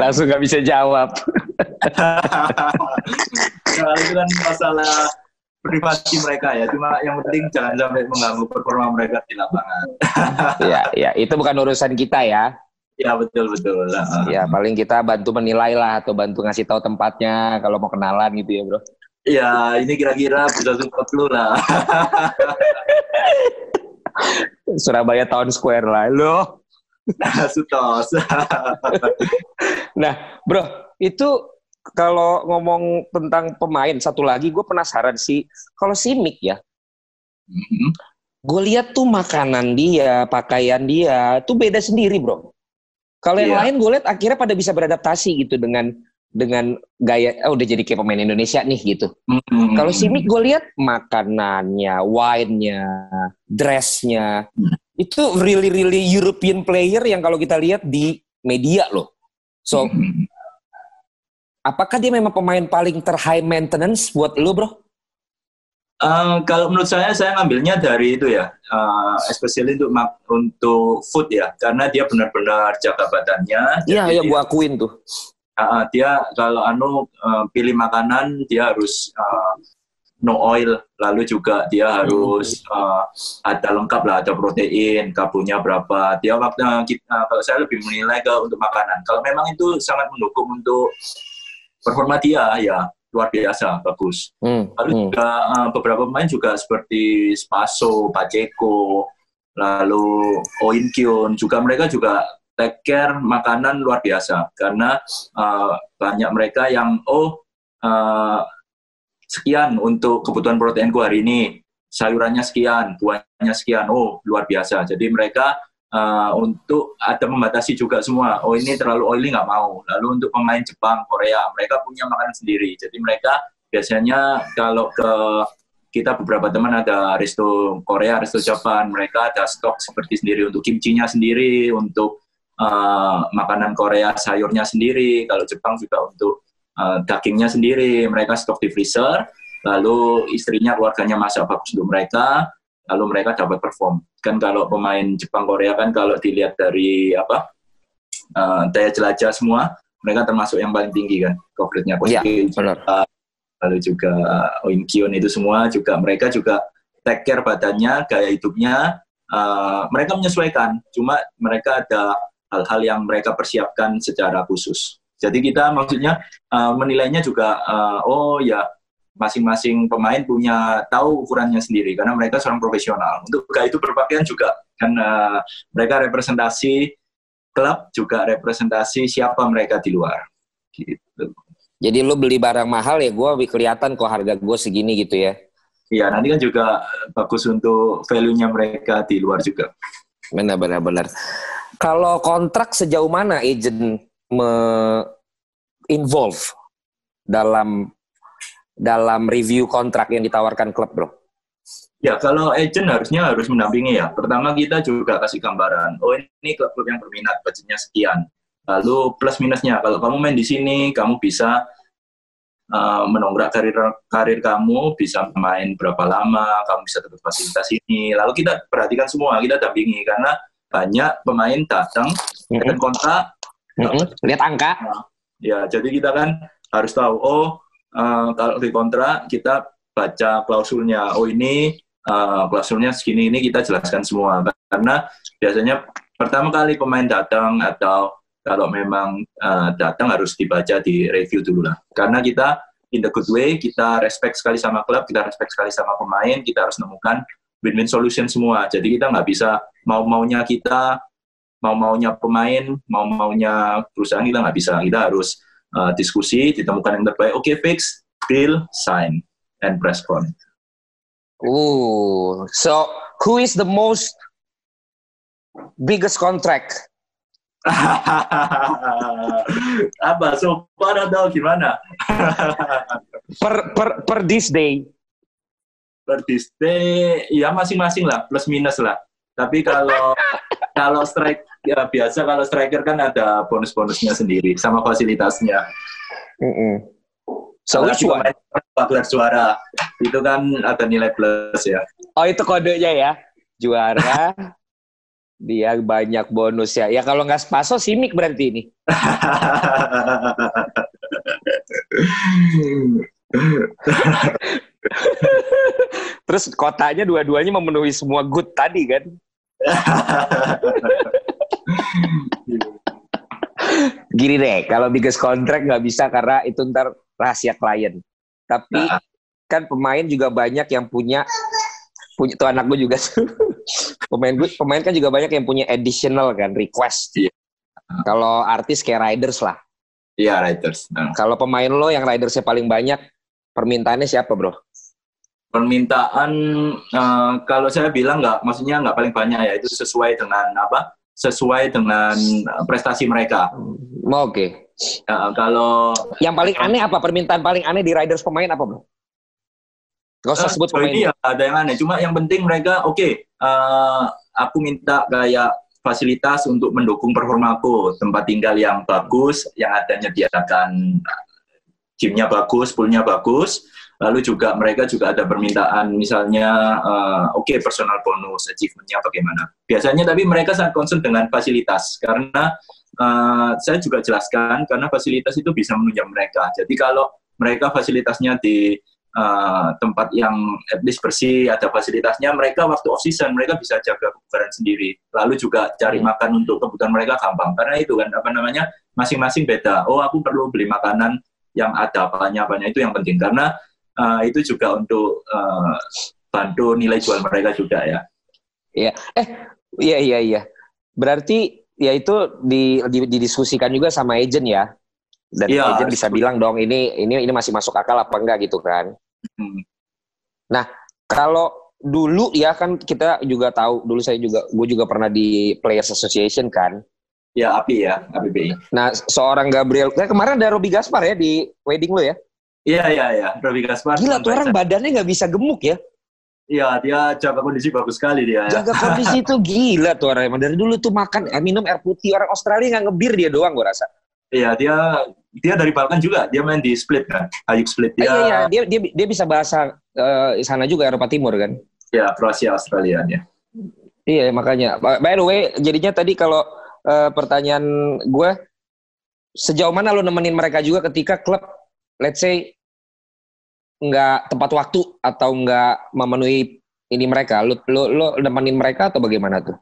Langsung nggak bisa jawab. Nah, itu kan masalah privasi mereka ya. Cuma yang penting jangan sampai mengganggu performa mereka di lapangan. Ya ya itu bukan urusan kita ya Ya betul betul. Ya paling kita bantu menilai lah atau bantu ngasih tahu tempatnya kalau mau kenalan gitu ya bro. Ya ini kira-kira bisa support lu lah. Surabaya Town Square lah lo. Sutos. nah bro itu kalau ngomong tentang pemain satu lagi gue penasaran sih kalau Simic ya. Mm -hmm. Gue lihat tuh makanan dia, pakaian dia, tuh beda sendiri bro. Kalau yang yeah. lain gue lihat akhirnya pada bisa beradaptasi gitu dengan dengan gaya oh udah jadi kayak pemain Indonesia nih gitu. Mm-hmm. Kalau Simic gue lihat makanannya, wine-nya, dress-nya mm. itu really really European player yang kalau kita lihat di media loh. So mm-hmm. apakah dia memang pemain paling ter high maintenance buat lo bro? Uh, kalau menurut saya, saya ngambilnya dari itu ya, uh, especially untuk untuk food ya, karena dia benar-benar jaga badannya. Iya, iya, gua akuin tuh. Uh, dia kalau anu uh, pilih makanan, dia harus uh, no oil, lalu juga dia harus uh, ada lengkap lah, ada protein, karbonnya berapa. Dia waktu kita, kalau saya lebih menilai ke untuk makanan. Kalau memang itu sangat mendukung untuk performa dia, ya luar biasa bagus. Hmm, lalu hmm. juga uh, beberapa pemain juga seperti Spaso, Pacheco, lalu Oin Kyun juga mereka juga take care makanan luar biasa karena uh, banyak mereka yang oh uh, sekian untuk kebutuhan proteinku hari ini sayurannya sekian buahnya sekian oh luar biasa jadi mereka uh, untuk ada membatasi juga semua. Oh ini terlalu oily nggak mau. Lalu untuk pemain Jepang, Korea, mereka punya makanan sendiri. Jadi mereka biasanya kalau ke kita beberapa teman ada resto Korea, resto Jepang, mereka ada stok seperti sendiri untuk kimchinya sendiri, untuk uh, makanan Korea sayurnya sendiri. Kalau Jepang juga untuk uh, dagingnya sendiri, mereka stok di freezer. Lalu istrinya, keluarganya masak bagus untuk mereka lalu mereka dapat perform. Kan kalau pemain Jepang Korea kan kalau dilihat dari apa uh, daya jelajah semua, mereka termasuk yang paling tinggi kan coveragenya Iya, benar. lalu juga Oin Kyun itu semua juga mereka juga take care badannya, gaya hidupnya, uh, mereka menyesuaikan. Cuma mereka ada hal-hal yang mereka persiapkan secara khusus. Jadi kita maksudnya uh, menilainya juga, uh, oh ya masing-masing pemain punya tahu ukurannya sendiri karena mereka seorang profesional. Untuk gaya itu berpakaian juga karena mereka representasi klub juga representasi siapa mereka di luar. Gitu. Jadi lu beli barang mahal ya gue kelihatan kok harga gue segini gitu ya. Iya, nanti kan juga bagus untuk value-nya mereka di luar juga. Benar, benar, benar. Kalau kontrak sejauh mana agent me involve dalam dalam review kontrak yang ditawarkan klub, bro? Ya, kalau agent harusnya harus mendampingi ya. Pertama kita juga kasih gambaran, oh ini klub-klub yang berminat, budgetnya sekian. Lalu plus minusnya, kalau kamu main di sini, kamu bisa uh, menongkrak karir karir kamu, bisa main berapa lama, kamu bisa dapat fasilitas ini. Lalu kita perhatikan semua, kita dampingi karena banyak pemain datang mm -hmm. kontrak, mm -hmm. lihat angka. ya, jadi kita kan harus tahu, oh uh, kalau di kontrak kita baca klausulnya. Oh ini uh, klausulnya segini ini kita jelaskan semua karena biasanya pertama kali pemain datang atau kalau memang uh, datang harus dibaca di review dulu lah. Karena kita in the good way, kita respect sekali sama klub, kita respect sekali sama pemain, kita harus nemukan win-win solution semua. Jadi kita nggak bisa mau-maunya kita, mau-maunya pemain, mau-maunya perusahaan kita nggak bisa. Kita harus uh, diskusi, ditemukan yang terbaik. Oke, okay, fix, deal, sign, and press con. Oh, so who is the most biggest contract? Apa so far atau gimana? per per per this day. Per this day ya masing-masing lah, plus minus lah. Tapi kalau kalau strike ya biasa kalau striker kan ada bonus-bonusnya sendiri sama fasilitasnya. Mm -mm. So which one? Gelar juara itu kan ada nilai plus ya. Oh itu kodenya ya juara dia banyak bonus ya. Ya kalau nggak spaso simik berarti ini. Terus kotanya dua-duanya memenuhi semua good tadi kan? Gini deh, kalau biggest contract nggak bisa karena itu ntar rahasia klien. Tapi nah. kan pemain juga banyak yang punya punya tuh anak gue juga pemain gue pemain kan juga banyak yang punya additional kan request. Iya. Kalau artis kayak riders lah. Iya riders. Nah. Kalau pemain lo yang ridersnya paling banyak permintaannya siapa bro? Permintaan uh, kalau saya bilang nggak, maksudnya nggak paling banyak ya itu sesuai dengan apa? Sesuai dengan prestasi mereka. Oke. Okay. Uh, kalau yang paling aneh apa? Permintaan paling aneh di riders pemain apa bro? Gak usah uh, sebut pemain. Ini ya, ada yang aneh. Cuma yang penting mereka oke. Okay, uh, aku minta kayak fasilitas untuk mendukung performaku, tempat tinggal yang bagus, yang ada menyediakan gymnya bagus, poolnya bagus, lalu juga mereka juga ada permintaan misalnya uh, oke okay, personal bonus achievementnya bagaimana. Biasanya tapi mereka sangat concern dengan fasilitas karena uh, saya juga jelaskan karena fasilitas itu bisa menunjang mereka. Jadi kalau mereka fasilitasnya di uh, tempat yang at least bersih ada fasilitasnya mereka waktu off season mereka bisa jaga kebugaran sendiri. Lalu juga cari hmm. makan untuk kebutuhan mereka gampang. Karena itu kan apa namanya masing-masing beda. Oh aku perlu beli makanan yang ada apanya apanya itu yang penting. Karena uh, itu juga untuk uh, bantu nilai jual mereka juga ya. Iya. Eh, iya iya iya. Berarti ya itu di, di, didiskusikan juga sama agent ya. Dan ya, agent bisa bilang dong ini ini ini masih masuk akal apa enggak gitu kan. Hmm. Nah, kalau dulu ya kan kita juga tahu dulu saya juga gue juga pernah di Players Association kan. Ya, API ya, APBI. Nah, seorang Gabriel, nah kemarin ada Robi Gaspar ya di wedding lo ya? Iya iya iya, Robi Gaspar. Gila tuh orang badannya nggak bisa gemuk ya? Iya, dia jaga kondisi bagus sekali dia. Ya. Jaga kondisi itu gila tuh orang. Dari dulu tuh makan, eh, minum air putih. Orang Australia nggak ngebir dia doang, gue rasa. Iya, dia dia dari Balkan juga. Dia main di Split kan, Ayuk Split. Dia, iya, iya, dia, dia dia bisa bahasa uh, sana juga Eropa Timur kan? Iya, Kroasia Australia ya. Iya, makanya. By the way, jadinya tadi kalau uh, pertanyaan gue, sejauh mana lo nemenin mereka juga ketika klub, let's say nggak tepat waktu atau nggak memenuhi ini mereka? Lu, lu, lu nemenin mereka atau bagaimana tuh?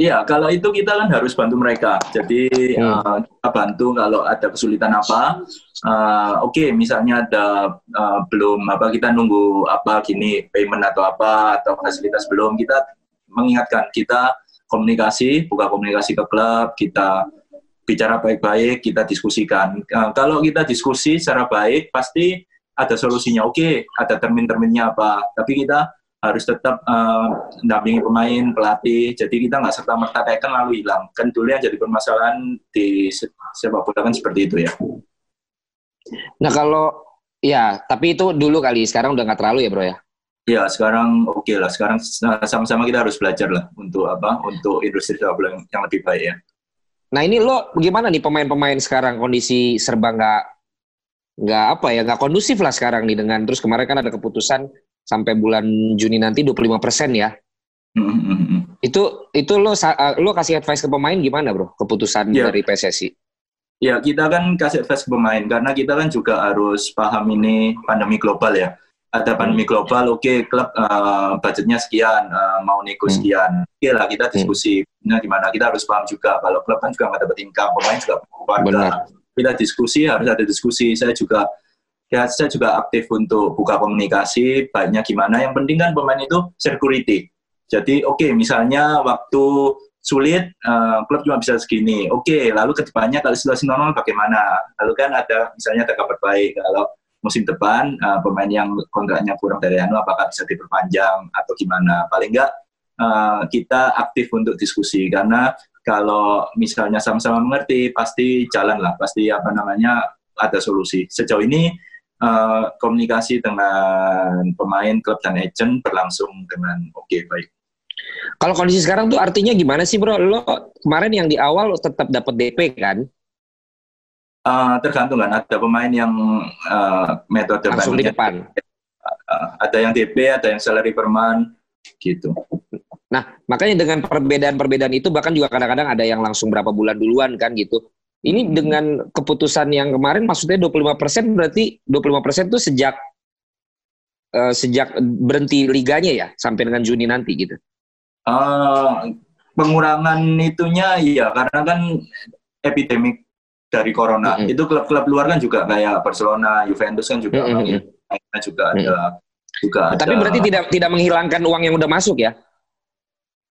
Iya, kalau itu kita kan harus bantu mereka. Jadi hmm. uh, kita bantu kalau ada kesulitan apa. Uh, Oke, okay, misalnya ada uh, belum apa kita nunggu apa gini payment atau apa atau fasilitas belum kita mengingatkan kita komunikasi, buka komunikasi ke klub, kita bicara baik-baik, kita diskusikan. Uh, kalau kita diskusi secara baik, pasti ada solusinya. Oke, okay, ada termin-terminnya apa. Tapi kita harus tetap uh, dampingi pemain, pelatih. Jadi kita nggak serta merta teken lalu hilang. Kan dulu yang jadi permasalahan di sepak bola kan seperti itu ya. Nah kalau ya, tapi itu dulu kali. Sekarang udah nggak terlalu ya bro ya? Ya sekarang oke okay lah. Sekarang sama-sama kita harus belajar lah untuk apa? Untuk industri sepak bola yang lebih baik ya. Nah ini lo gimana nih pemain-pemain sekarang kondisi serba nggak nggak apa ya nggak kondusif lah sekarang nih dengan terus kemarin kan ada keputusan sampai bulan Juni nanti 25 persen ya. Mm-hmm. Itu itu lo uh, lo kasih advice ke pemain gimana bro keputusan yeah. dari PSSI? Ya kita kan kasih advice ke pemain karena kita kan juga harus paham ini pandemi global ya. Ada pandemi global, oke okay, klub uh, budgetnya sekian, uh, mau nego hmm. sekian. Oke okay lah kita diskusi. Hmm. Nah, gimana kita harus paham juga kalau klub kan juga nggak dapat income, pemain juga keluarga kita diskusi harus ada diskusi. Saya juga ya saya juga aktif untuk buka komunikasi. Baiknya gimana. Yang penting kan pemain itu security. Jadi oke okay, misalnya waktu sulit uh, klub cuma bisa segini. Oke okay, lalu ke depannya kalau situasi normal bagaimana? Lalu kan ada misalnya ada kabar baik kalau musim depan uh, pemain yang kontraknya kurang dari anu apakah bisa diperpanjang atau gimana? Paling enggak uh, kita aktif untuk diskusi. Karena kalau misalnya sama-sama mengerti pasti jalan lah, pasti apa namanya ada solusi. Sejauh ini uh, komunikasi dengan pemain klub dan agent berlangsung dengan oke okay, baik. Kalau kondisi sekarang tuh artinya gimana sih bro? Lo kemarin yang di awal tetap dapat DP kan? Uh, tergantung kan. Ada pemain yang uh, metode langsung di depan. Uh, ada yang DP, ada yang salary per month, gitu. Nah, makanya dengan perbedaan-perbedaan itu bahkan juga kadang-kadang ada yang langsung berapa bulan duluan kan gitu. Ini hmm. dengan keputusan yang kemarin maksudnya 25% berarti 25% itu sejak uh, sejak berhenti liganya ya sampai dengan Juni nanti gitu. Uh, pengurangan itunya iya karena kan epidemik dari corona. Mm -hmm. Itu klub-klub luar kan juga kayak Barcelona, Juventus kan juga mm -hmm. juga ada mm -hmm. juga ada. Tapi berarti tidak tidak menghilangkan uang yang udah masuk ya?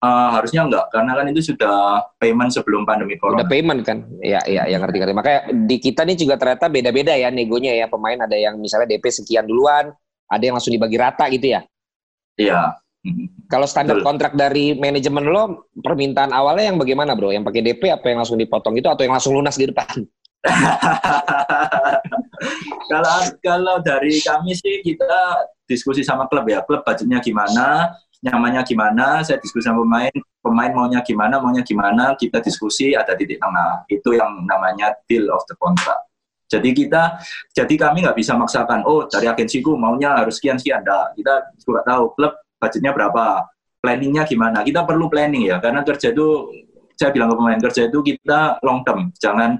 Uh, harusnya enggak, karena kan itu sudah payment sebelum pandemi corona. Udah payment kan, ya, ya, yang ngerti-ngerti. Makanya di kita nih juga ternyata beda-beda ya negonya ya. Pemain ada yang misalnya DP sekian duluan, ada yang langsung dibagi rata gitu ya? Iya. Kalau standar Betul. kontrak dari manajemen lo, permintaan awalnya yang bagaimana bro? Yang pakai DP apa yang langsung dipotong itu atau yang langsung lunas di depan? kalau kalau dari kami sih kita diskusi sama klub ya, klub budgetnya gimana, nyamannya gimana, saya diskusi sama pemain, pemain maunya gimana, maunya gimana, kita diskusi ada titik tengah. Itu yang namanya deal of the contract. Jadi kita, jadi kami nggak bisa maksakan, oh dari agensiku maunya harus sekian sekian. Nah, kita juga tahu klub budgetnya berapa, planningnya gimana. Kita perlu planning ya, karena kerja itu saya bilang ke pemain kerja itu kita long term, jangan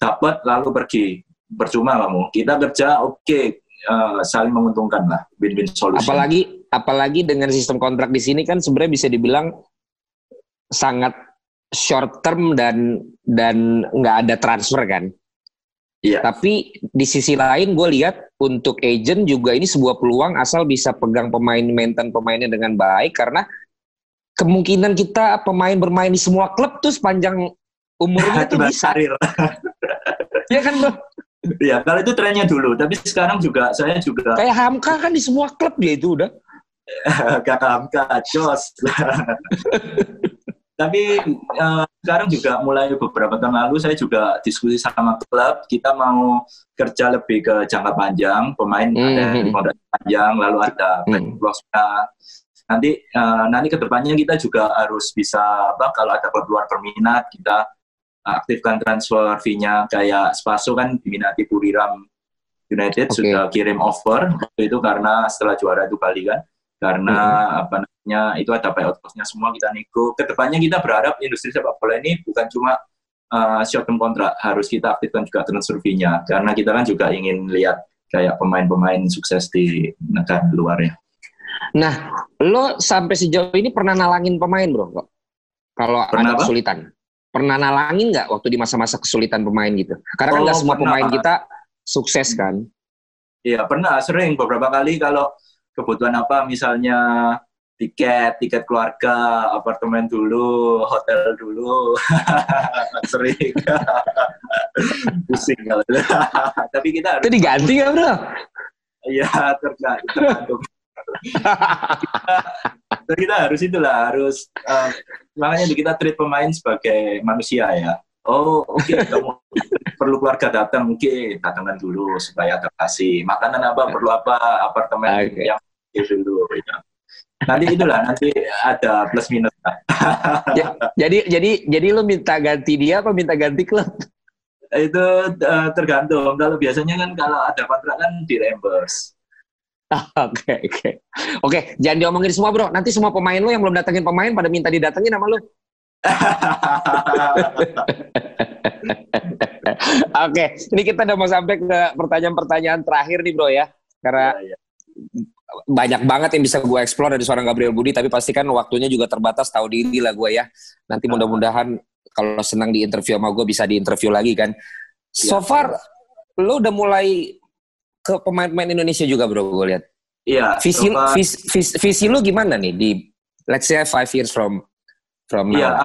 dapat lalu pergi percuma kamu. Kita kerja oke okay, uh, eh, saling menguntungkan lah, win-win solution. Apalagi apalagi dengan sistem kontrak di sini kan sebenarnya bisa dibilang sangat short term dan dan nggak ada transfer kan. Iya. Tapi di sisi lain gue lihat untuk agent juga ini sebuah peluang asal bisa pegang pemain maintain pemainnya dengan baik karena kemungkinan kita pemain bermain di semua klub tuh sepanjang umurnya itu bisa. Iya kan bro? Iya, kalau itu trennya dulu, tapi sekarang juga saya juga kayak Hamka kan di semua klub dia itu udah. Kakak Hamka, jos. Tapi uh, sekarang juga mulai beberapa tahun lalu saya juga diskusi sama klub, kita mau kerja lebih ke jangka panjang, pemain mm -hmm. ada hmm. kontrak panjang, lalu ada mm -hmm. Nanti uh, nanti ke depannya kita juga harus bisa apa kalau ada klub luar berminat kita aktifkan transfer fee-nya kayak Spaso kan diminati Puriram United okay. sudah kirim offer itu karena setelah juara itu Bali kan karena hmm. apa namanya itu ada payout cost-nya semua kita nego. Ke depannya kita berharap industri sepak bola ini bukan cuma uh, short term kontrak, harus kita aktifkan juga transfer fee-nya karena kita kan juga ingin lihat kayak pemain-pemain sukses di negara luar ya. Nah, lo sampai sejauh ini pernah nalangin pemain bro? Kalau ada kesulitan, pernah nalangin nggak waktu di masa-masa kesulitan pemain gitu? Karena kan oh, kan nggak semua pernah. pemain kita sukses kan? Iya pernah, sering beberapa kali kalau kebutuhan apa misalnya tiket tiket keluarga apartemen dulu hotel dulu sering pusing kalau tapi kita harus itu diganti ya bro iya tergantung kita, kita harus itulah harus uh, makanya kita treat pemain sebagai manusia ya oh oke okay, kamu perlu keluarga datang oke okay, datangkan dulu supaya adaptasi makanan apa perlu apa apartemen okay. yang dulu ya. Nanti itulah nanti ada plus minus. ya, jadi jadi jadi lu minta ganti dia apa minta ganti klub? Itu uh, tergantung. Kalau biasanya kan kalau ada kontrak kan di reimburse. Oke oke oke jangan diomongin semua bro. Nanti semua pemain lu yang belum datengin pemain pada minta didatengin sama lu. Oke, ini kita udah mau sampai ke pertanyaan-pertanyaan terakhir nih bro ya. Karena ya, ya banyak banget yang bisa gue explore dari seorang Gabriel Budi tapi pastikan waktunya juga terbatas tahu diri lah gue ya nanti mudah-mudahan kalau senang di interview sama gue bisa di interview lagi kan so ya, far lo udah mulai ke pemain-pemain Indonesia juga bro gue lihat iya visi, visi, visi visi lo gimana nih di let's say five years from from iya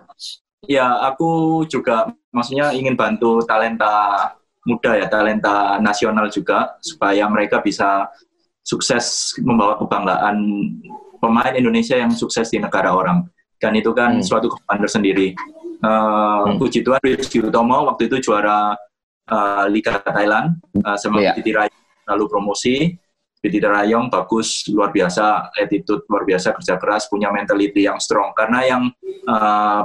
ya aku juga maksudnya ingin bantu talenta muda ya talenta nasional juga supaya mereka bisa sukses membawa kebanggaan pemain Indonesia yang sukses di negara orang. kan itu kan Hmm. suatu kebanggaan tersendiri. Uh, Hmm. Puji Tuhan Rizky Utomo waktu itu juara uh, Liga Thailand uh, sama Iya. Titi Rayong lalu promosi. Titi Rayong bagus luar biasa, attitude luar biasa, kerja keras, punya mentality yang strong. Karena yang uh,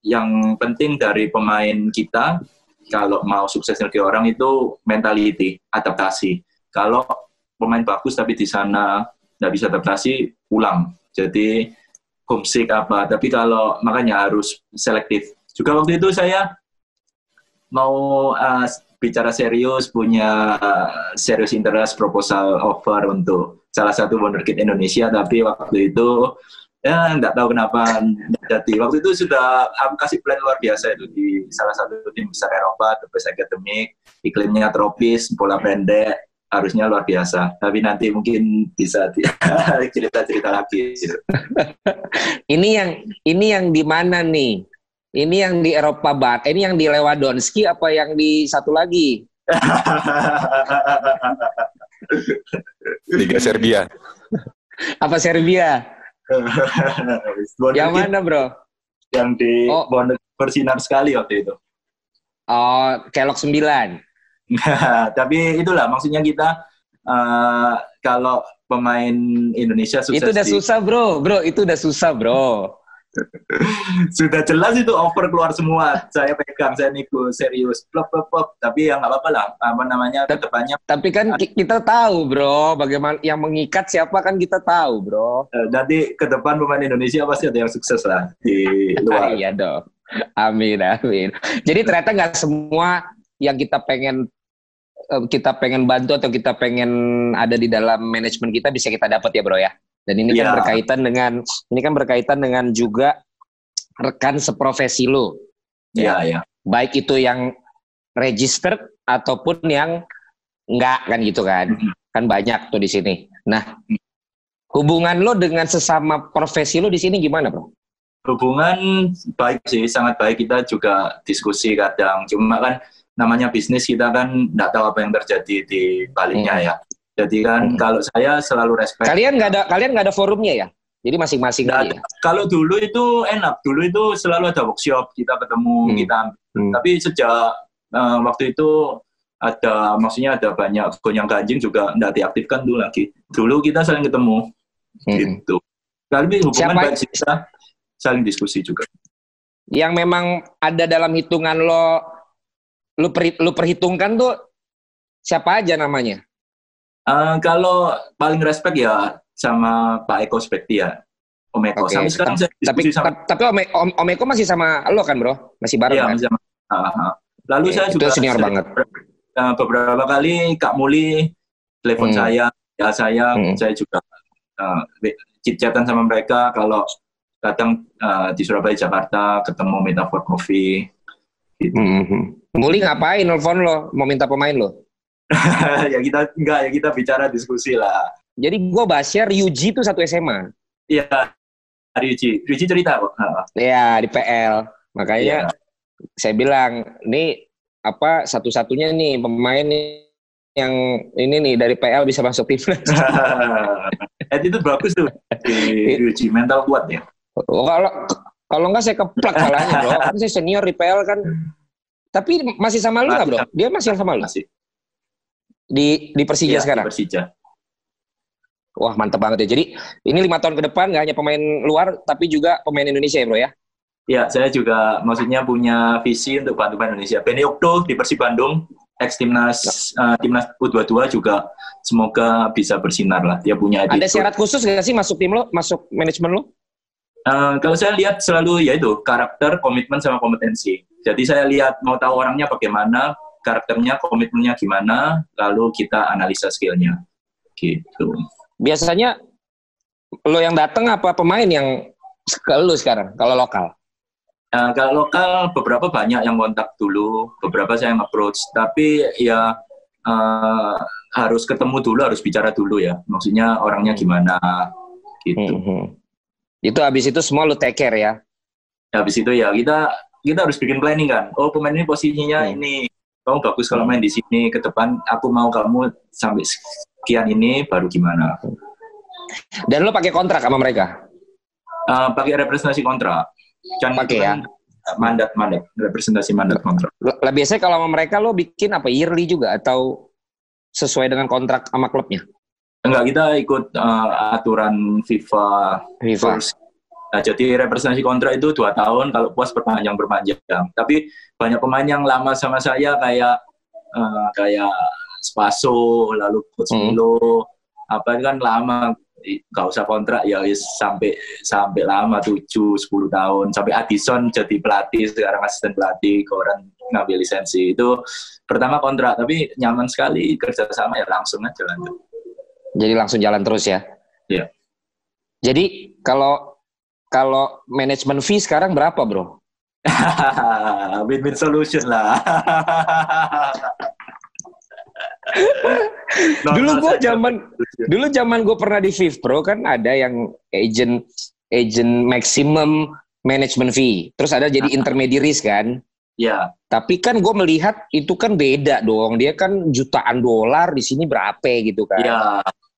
yang penting dari pemain kita kalau mau sukses negeri orang itu mentality, adaptasi. Kalau pemain bagus tapi di sana nggak bisa adaptasi, pulang. Jadi homesick apa. Tapi kalau makanya harus selektif. Juga waktu itu saya mau uh, bicara serius, punya serius interest proposal offer untuk salah satu wonderkid Indonesia, tapi waktu itu ya nggak tahu kenapa jadi. Waktu itu sudah aku kasih plan luar biasa itu di salah satu tim besar Eropa, The Best Academic, iklimnya tropis, bola pendek, harusnya luar biasa. Tapi nanti mungkin bisa di- cerita-cerita lagi. Ini yang ini yang di mana nih? Ini yang di Eropa Bar, ini yang di Lewandowski apa yang di satu lagi? Liga Serbia. Apa Serbia? Yang mana, Bro? Yang di Oh. Wonder- bersinar sekali waktu itu. Oh, Kelok 9. Tapi itulah maksudnya kita eh, kalau pemain Indonesia sukses Itu udah di- susah, Bro. Bro, itu udah susah, Bro. sudah jelas itu over keluar semua. Saya pegang, saya nego serius, plop plop plop. Tapi ya nggak apa-apa lah. Apa namanya Tapi- ke depannya Tapi kan ki- kita tahu, Bro, bagaimana yang mengikat siapa kan kita tahu, Bro. eh, nanti ke depan pemain Indonesia pasti ada yang sukses lah di luar. iya dong. Amin, amin. Jadi ternyata nggak semua yang kita pengen eh, kita pengen bantu atau kita pengen ada di dalam manajemen kita bisa kita dapat ya, Bro ya. Dan ini kan Iya. berkaitan dengan ini kan berkaitan dengan juga rekan seprofesi lo. Iya ya. Baik itu yang registered ataupun yang enggak kan gitu kan. Mhm. Kan banyak tuh di sini. Nah, hubungan lo dengan sesama profesi lo di sini gimana, Bro? Hubungan baik sih, sangat baik. Kita juga diskusi kadang. Cuma kan namanya bisnis kita kan nggak tahu apa yang terjadi di baliknya ya. Jadi kan Hmm. kalau saya selalu respect. Kalian nggak ada kalian nggak ada forumnya ya? Jadi masing-masing ada. Kalau dulu itu enak, dulu itu selalu ada workshop, kita ketemu, Hmm. kita. Hmm. Tapi sejak eh, waktu itu ada, maksudnya ada banyak gonyang ganjing juga nggak diaktifkan dulu lagi. Dulu kita saling ketemu, Mm-mm. gitu. Tapi hubungan baik kita saling diskusi juga. Yang memang ada dalam hitungan lo, lu, per- lu perhitungkan tuh siapa aja namanya? Eh, kalau paling respect ya sama Pak Eko Spektia, Om Eko. Sampai sekarang saya Tapi sama ta- tapi Om, Om, Om Eko masih sama lo kan bro? Masih bareng Iya, kan? sama- ah, ah. Lalu Oke, saya itu juga senior sering- banget. eh, beberapa kali Kak Muli telepon Hmm. saya, ya saya, Hmm. saya juga uh, chit-chatan sama mereka kalau datang eh, di Surabaya Jakarta ketemu Metafor Coffee. Gitu. Mhm. Muli ngapain nelfon lo? Mau minta pemain lo? ya kita enggak ya kita bicara diskusi lah. Jadi gue bahasnya Ryuji tuh satu SMA. Iya, Ryuji, Ryuji cerita kok. Ah, Ya di PL. Makanya Iya. saya bilang, ini apa satu-satunya nih pemain nih yang ini nih dari PL bisa masuk timnas. Eh, itu bagus tuh di Ryuji mental kuat ya. Oh, kalau kalau enggak saya keplak salahnya bro. Kan saya senior di PL kan. Tapi masih sama lu nggak bro? Dia masih sama lu Masih. Di di Persija Iya, di sekarang. Persija. Wah mantep banget ya. Jadi ini lima tahun ke depan nggak hanya pemain luar tapi juga pemain Indonesia ya bro ya. Ya, saya juga maksudnya punya visi untuk bantu pemain Indonesia. Benny Okto di Persib Bandung, ex timnas eh, timnas U22 juga semoga bisa bersinar lah. Dia punya Ada attitude. syarat khusus nggak sih masuk tim lo, masuk manajemen lo? Eh, kalau saya lihat selalu ya itu karakter, komitmen sama kompetensi. Jadi saya lihat mau tahu orangnya bagaimana, karakternya, komitmennya gimana, lalu kita analisa skillnya. Gitu. Biasanya lo yang datang apa pemain yang ke lu sekarang kalau lokal? Eh, kalau lokal beberapa banyak yang kontak dulu, beberapa saya yang approach, tapi ya eh, harus ketemu dulu, harus bicara dulu ya. Maksudnya orangnya gimana, gitu. Mhm. Itu habis itu semua lu take care ya. Habis itu ya kita kita harus bikin planning kan. Oh pemain ini posisinya Hmm. ini, kamu bagus kalau main di sini. Ke depan aku mau kamu sampai sekian ini, baru gimana? Dan lo pakai kontrak sama mereka. Uh, pakai representasi kontrak. Kan pakai ya. Mandat mandat representasi mandat kontrak. Lah biasanya kalau sama mereka lo bikin apa yearly juga atau sesuai dengan kontrak sama klubnya? Enggak, kita ikut uh, aturan FIFA. FIFA. Nah, jadi representasi kontrak itu dua tahun, kalau puas perpanjang perpanjang. Tapi banyak pemain yang lama sama saya kayak uh, kayak Spaso, lalu Coach hmm. apa kan lama nggak usah kontrak ya sampai sampai lama tujuh sepuluh tahun. Sampai Addison jadi pelatih sekarang asisten pelatih ke orang ngambil lisensi. Itu pertama kontrak tapi nyaman sekali kerja sama ya langsung aja lanjut. Jadi langsung jalan terus ya? Iya. Jadi kalau kalau manajemen fee sekarang berapa bro win-win solution lah dulu gue zaman dulu zaman gue pernah di Viv Pro kan ada yang agent agent maximum management fee. Terus ada jadi intermediaries kan. Ya. Tapi kan gue melihat itu kan beda dong. Dia kan jutaan dolar di sini berapa gitu kan. Iya.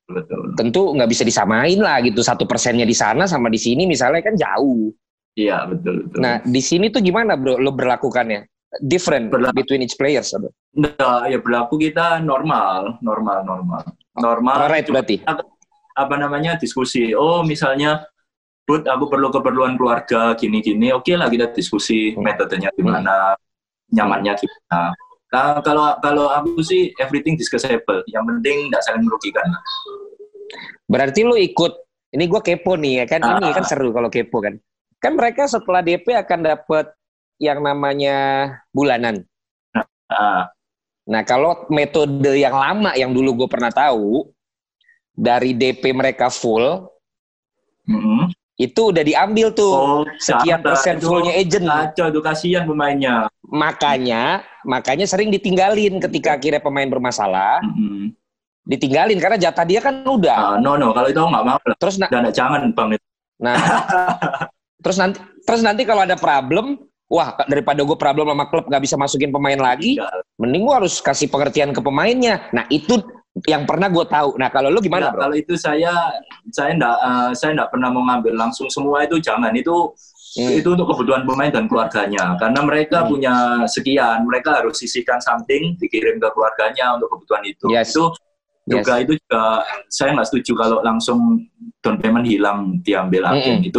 Betul. Tentu nggak bisa disamain lah gitu. Satu persennya di sana sama di sini misalnya kan jauh. Iya betul, betul. Nah di sini tuh gimana bro lo berlakukannya? different berlaku. between each players atau? Nah, ya berlaku kita normal, normal, normal. Normal. Alright, berarti. Apa, namanya diskusi. Oh, misalnya Bud, aku perlu keperluan keluarga gini-gini. Oke okay lah kita diskusi hmm. metodenya gimana, hmm. nyamannya gimana. Nah, kalau kalau aku sih everything discussable. Yang penting tidak saling merugikan. Berarti lu ikut. Ini gue kepo nih ya kan. Ah. Ini kan seru kalau kepo kan. Kan mereka setelah DP akan dapat yang namanya bulanan. Uh. Nah, kalau metode yang lama yang dulu gue pernah tahu dari DP mereka full, mm -hmm. Itu udah diambil tuh oh, sekian persen fullnya agent. Kacau, itu kasihan pemainnya. Makanya, makanya sering ditinggalin ketika akhirnya pemain bermasalah. Mm -hmm. Ditinggalin karena jatah dia kan udah. Uh, no no, kalau itu nggak mau. Terus nah, jangan bang. Nah, terus nanti terus nanti kalau ada problem wah daripada gue problem sama klub gak bisa masukin pemain lagi, ya. mending gue harus kasih pengertian ke pemainnya. Nah itu yang pernah gue tahu. Nah kalau lu gimana? bro? Kalau itu saya saya enggak uh, saya enggak pernah mau ngambil langsung semua itu jangan itu hmm. itu untuk kebutuhan pemain dan keluarganya karena mereka hmm. punya sekian mereka harus sisihkan something dikirim ke keluarganya untuk kebutuhan itu. Yes. Itu juga yes. itu juga saya nggak setuju kalau langsung down payment hilang diambil -hmm. itu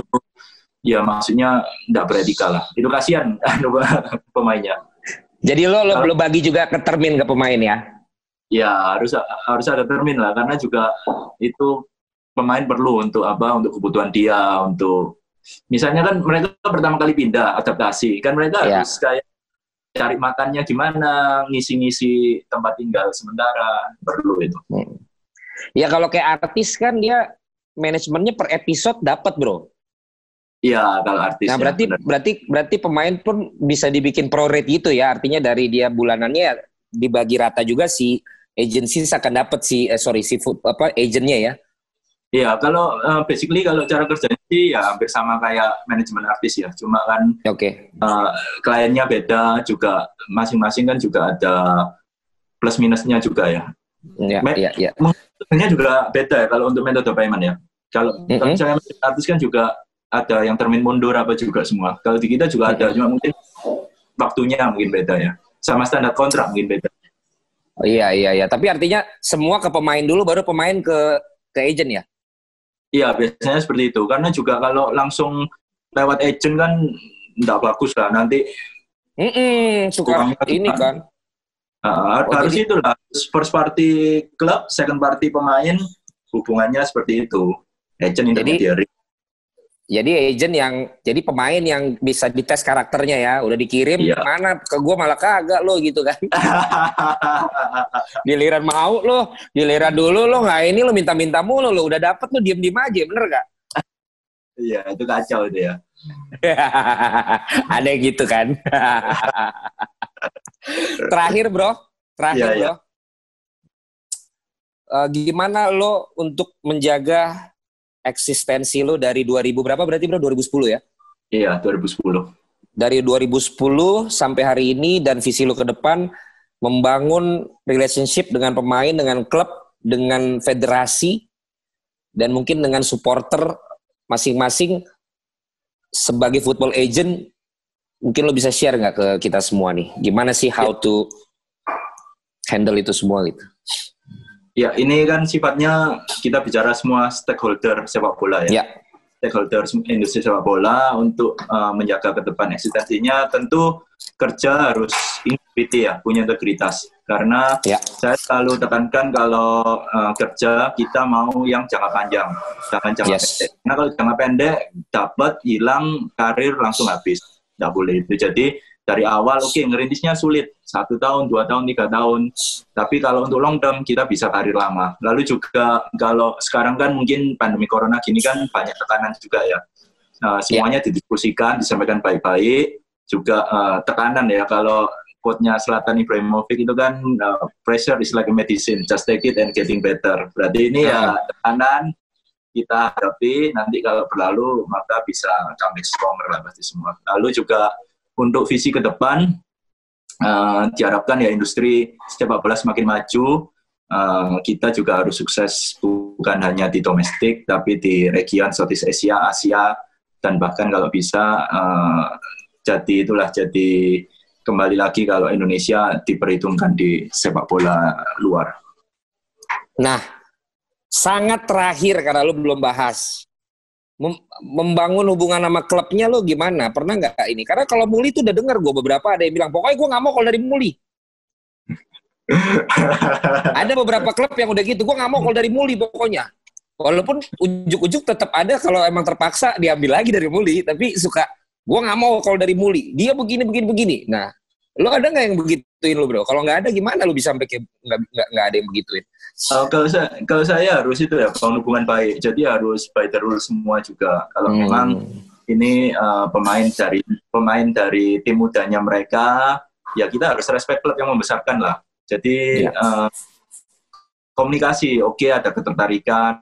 ya maksudnya tidak beretika lah. Itu kasihan pemainnya. Jadi lo lo, lo bagi juga ke termin ke pemain ya? Ya harus harus ada termin lah karena juga itu pemain perlu untuk apa untuk kebutuhan dia untuk misalnya kan mereka pertama kali pindah adaptasi kan mereka ya. harus kayak cari makannya gimana ngisi-ngisi tempat tinggal sementara perlu itu. Hmm. Ya kalau kayak artis kan dia manajemennya per episode dapat bro. Iya, kalau artis. Nah, berarti ya, berarti berarti pemain pun bisa dibikin pro rate gitu ya. Artinya dari dia bulanannya ya dibagi rata juga si agency akan dapat si eh, sorry si food, apa agentnya ya. Iya, kalau uh, basically kalau cara kerjanya sih ya hampir sama kayak manajemen artis ya. Cuma kan okay. uh, kliennya beda juga masing-masing kan juga ada plus minusnya juga ya. Iya, iya, iya. Metodenya juga beda ya kalau untuk metode payment ya. Kalau mm -hmm. misalnya artis kan juga ada yang termin mundur apa juga semua. Kalau di kita juga ada, cuma mungkin waktunya mungkin beda ya. Sama standar kontrak mungkin beda. Oh, iya iya iya. Tapi artinya semua ke pemain dulu, baru pemain ke ke agent ya? Iya biasanya seperti itu. Karena juga kalau langsung lewat agent kan nggak bagus lah. Nanti mm -mm, suka ini kan. Uh, oh, harus jadi... lah. First party klub, second party pemain hubungannya seperti itu. Agent intermediary. Jadi jadi agent yang jadi pemain yang bisa dites karakternya ya. Udah dikirim iya. mana? Ke gue malah kagak lo gitu kan. Giliran mau lo giliran dulu lo nggak ini lo minta-minta mulu lo. Udah dapet lo diem-diem aja. Bener gak iya itu kacau itu ya. Ada gitu kan? Terakhir bro. Terakhir iya, bro. Uh, gimana lo untuk menjaga eksistensi lo dari 2000 berapa berarti bro 2010 ya? Iya 2010. Dari 2010 sampai hari ini dan visi lo ke depan membangun relationship dengan pemain, dengan klub, dengan federasi dan mungkin dengan supporter masing-masing sebagai football agent mungkin lo bisa share nggak ke kita semua nih gimana sih how to handle itu semua gitu Ya, ini kan sifatnya kita bicara semua stakeholder sepak bola ya. ya Stakeholder industri sepak bola untuk uh, menjaga ke depan eksistensinya tentu kerja harus integrity ya, punya integritas. Karena ya saya selalu tekankan kalau uh, kerja kita mau yang jangka panjang, jangan jangka Yes. pendek. Karena kalau jangka pendek dapat hilang karir langsung habis, nggak boleh itu. Jadi dari awal oke ngerintisnya sulit satu tahun, dua tahun, tiga tahun. Tapi kalau untuk long term kita bisa karir lama. Lalu juga kalau sekarang kan mungkin pandemi corona gini kan banyak tekanan juga ya. Nah, semuanya didiskusikan, disampaikan baik-baik. Juga uh, tekanan ya kalau quote-nya Selatan Ibrahimovic itu kan uh, pressure is like a medicine, just take it and getting better. Berarti ini ya tekanan kita hadapi nanti kalau berlalu maka bisa comeback stronger lah pasti semua. Lalu juga untuk visi ke depan uh, diharapkan ya industri sepak bola semakin maju. Uh, kita juga harus sukses bukan hanya di domestik tapi di region Southeast Asia, Asia dan bahkan kalau bisa uh, jadi itulah jadi kembali lagi kalau Indonesia diperhitungkan di sepak bola luar. Nah, sangat terakhir karena lu belum bahas. Mem- membangun hubungan sama klubnya lo gimana? Pernah nggak ini? Karena kalau Muli tuh udah denger gue beberapa ada yang bilang, pokoknya gue nggak mau kalau dari Muli. Ada beberapa klub yang udah gitu, gue nggak mau kalau dari Muli pokoknya. Walaupun ujuk-ujuk tetap ada kalau emang terpaksa diambil lagi dari Muli, tapi suka gue nggak mau kalau dari Muli. Dia begini begini begini. Nah, lo ada nggak yang begituin lo bro? Kalau nggak ada gimana lo bisa sampai kayak nggak nggak ada yang begituin? Uh, kalau saya kalau saya harus itu ya bangun hubungan baik. Jadi harus by the rule semua juga. Kalau Hmm. memang ini uh, pemain dari pemain dari tim mudanya mereka, ya kita harus respect klub yang membesarkan lah. Jadi Iya. uh, komunikasi, oke ada ketertarikan,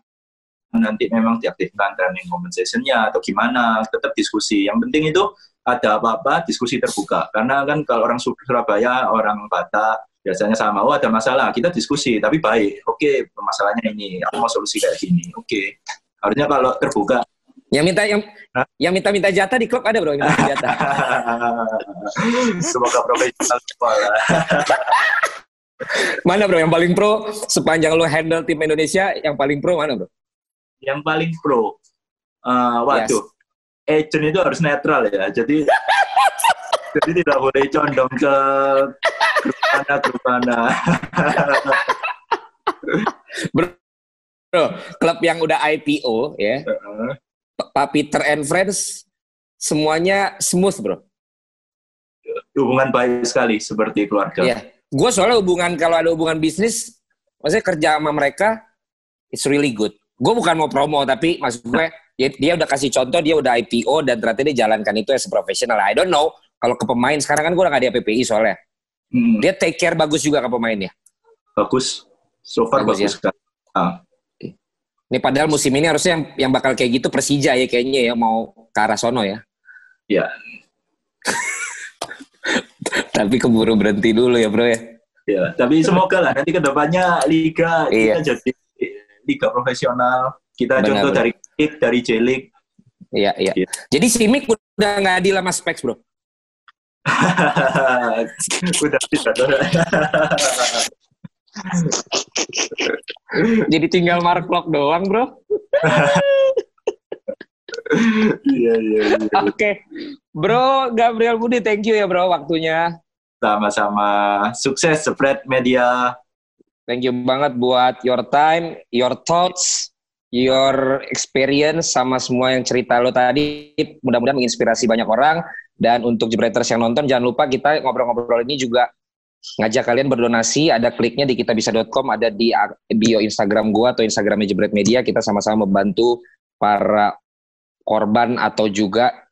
nanti memang diaktifkan training compensation-nya atau gimana, tetap diskusi. Yang penting itu ada apa-apa diskusi terbuka. Karena kan kalau orang Sur- Surabaya, orang Batak biasanya sama, oh ada masalah, kita diskusi tapi baik. Oke, masalahnya ini, aku mau solusi kayak gini. Oke. Harusnya kalau terbuka Yang minta yang Hah? yang minta-minta jatah di klub ada bro, yang minta jatah. Semoga profesional semua. Mana bro yang paling pro sepanjang lo handle tim Indonesia yang paling pro mana bro? Yang paling pro, eh, waduh, agent itu harus netral ya. Jadi jadi tidak boleh condong ke grup mana grup mana. Bro, klub yang udah IPO ya, Heeh. Pak Peter and Friends semuanya smooth bro. Hubungan baik sekali seperti keluarga. Iya. Gue soalnya hubungan kalau ada hubungan bisnis, maksudnya kerja sama mereka, it's really good. Gue bukan mau promo tapi maksud gue dia, dia udah kasih contoh dia udah IPO dan ternyata dia jalankan itu as a professional. I don't know kalau ke pemain sekarang kan gue udah gak di APPI soalnya. Hmm, Dia take care bagus juga ke pemainnya. bagus. So far Bagus, bagus, ya? Ah, Ini padahal musim ini harusnya yang, yang bakal kayak gitu Persija ya kayaknya ya mau ke arah sono ya. ya, Tapi keburu berhenti dulu ya bro ya. ya. Tapi semoga lah nanti ke depannya liga Iya. kita jadi liga profesional. Kita Benar, contoh benar. dari dari J-League. Iya iya. Iya. Jadi si Mik udah nggak adil sama Specs bro. Udah tidak. Jadi tinggal Mark Klok doang bro. Iya, iya, iya. Oke, bro Gabriel Budi, thank you ya bro waktunya. Sama-sama. Sukses spread media. Thank you banget buat your time, your thoughts, your experience sama semua yang cerita lo tadi. Mudah-mudahan menginspirasi banyak orang. Dan untuk Jebreters yang nonton, jangan lupa kita ngobrol-ngobrol ini juga ngajak kalian berdonasi. Ada kliknya di kitabisa.com, ada di bio Instagram gua atau Instagramnya Jebret Media. Kita sama-sama membantu para korban atau juga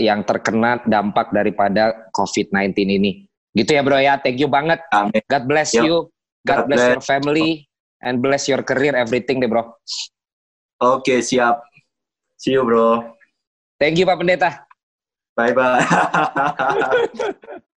yang terkena dampak daripada COVID-19 ini. Gitu ya bro ya, thank you banget. Amin. God bless Yuk. you. God, God bless, bless. your family and bless your career, everything deh bro. Oke, siap. See you, bro. Thank you Pak Pendeta. バイバイ。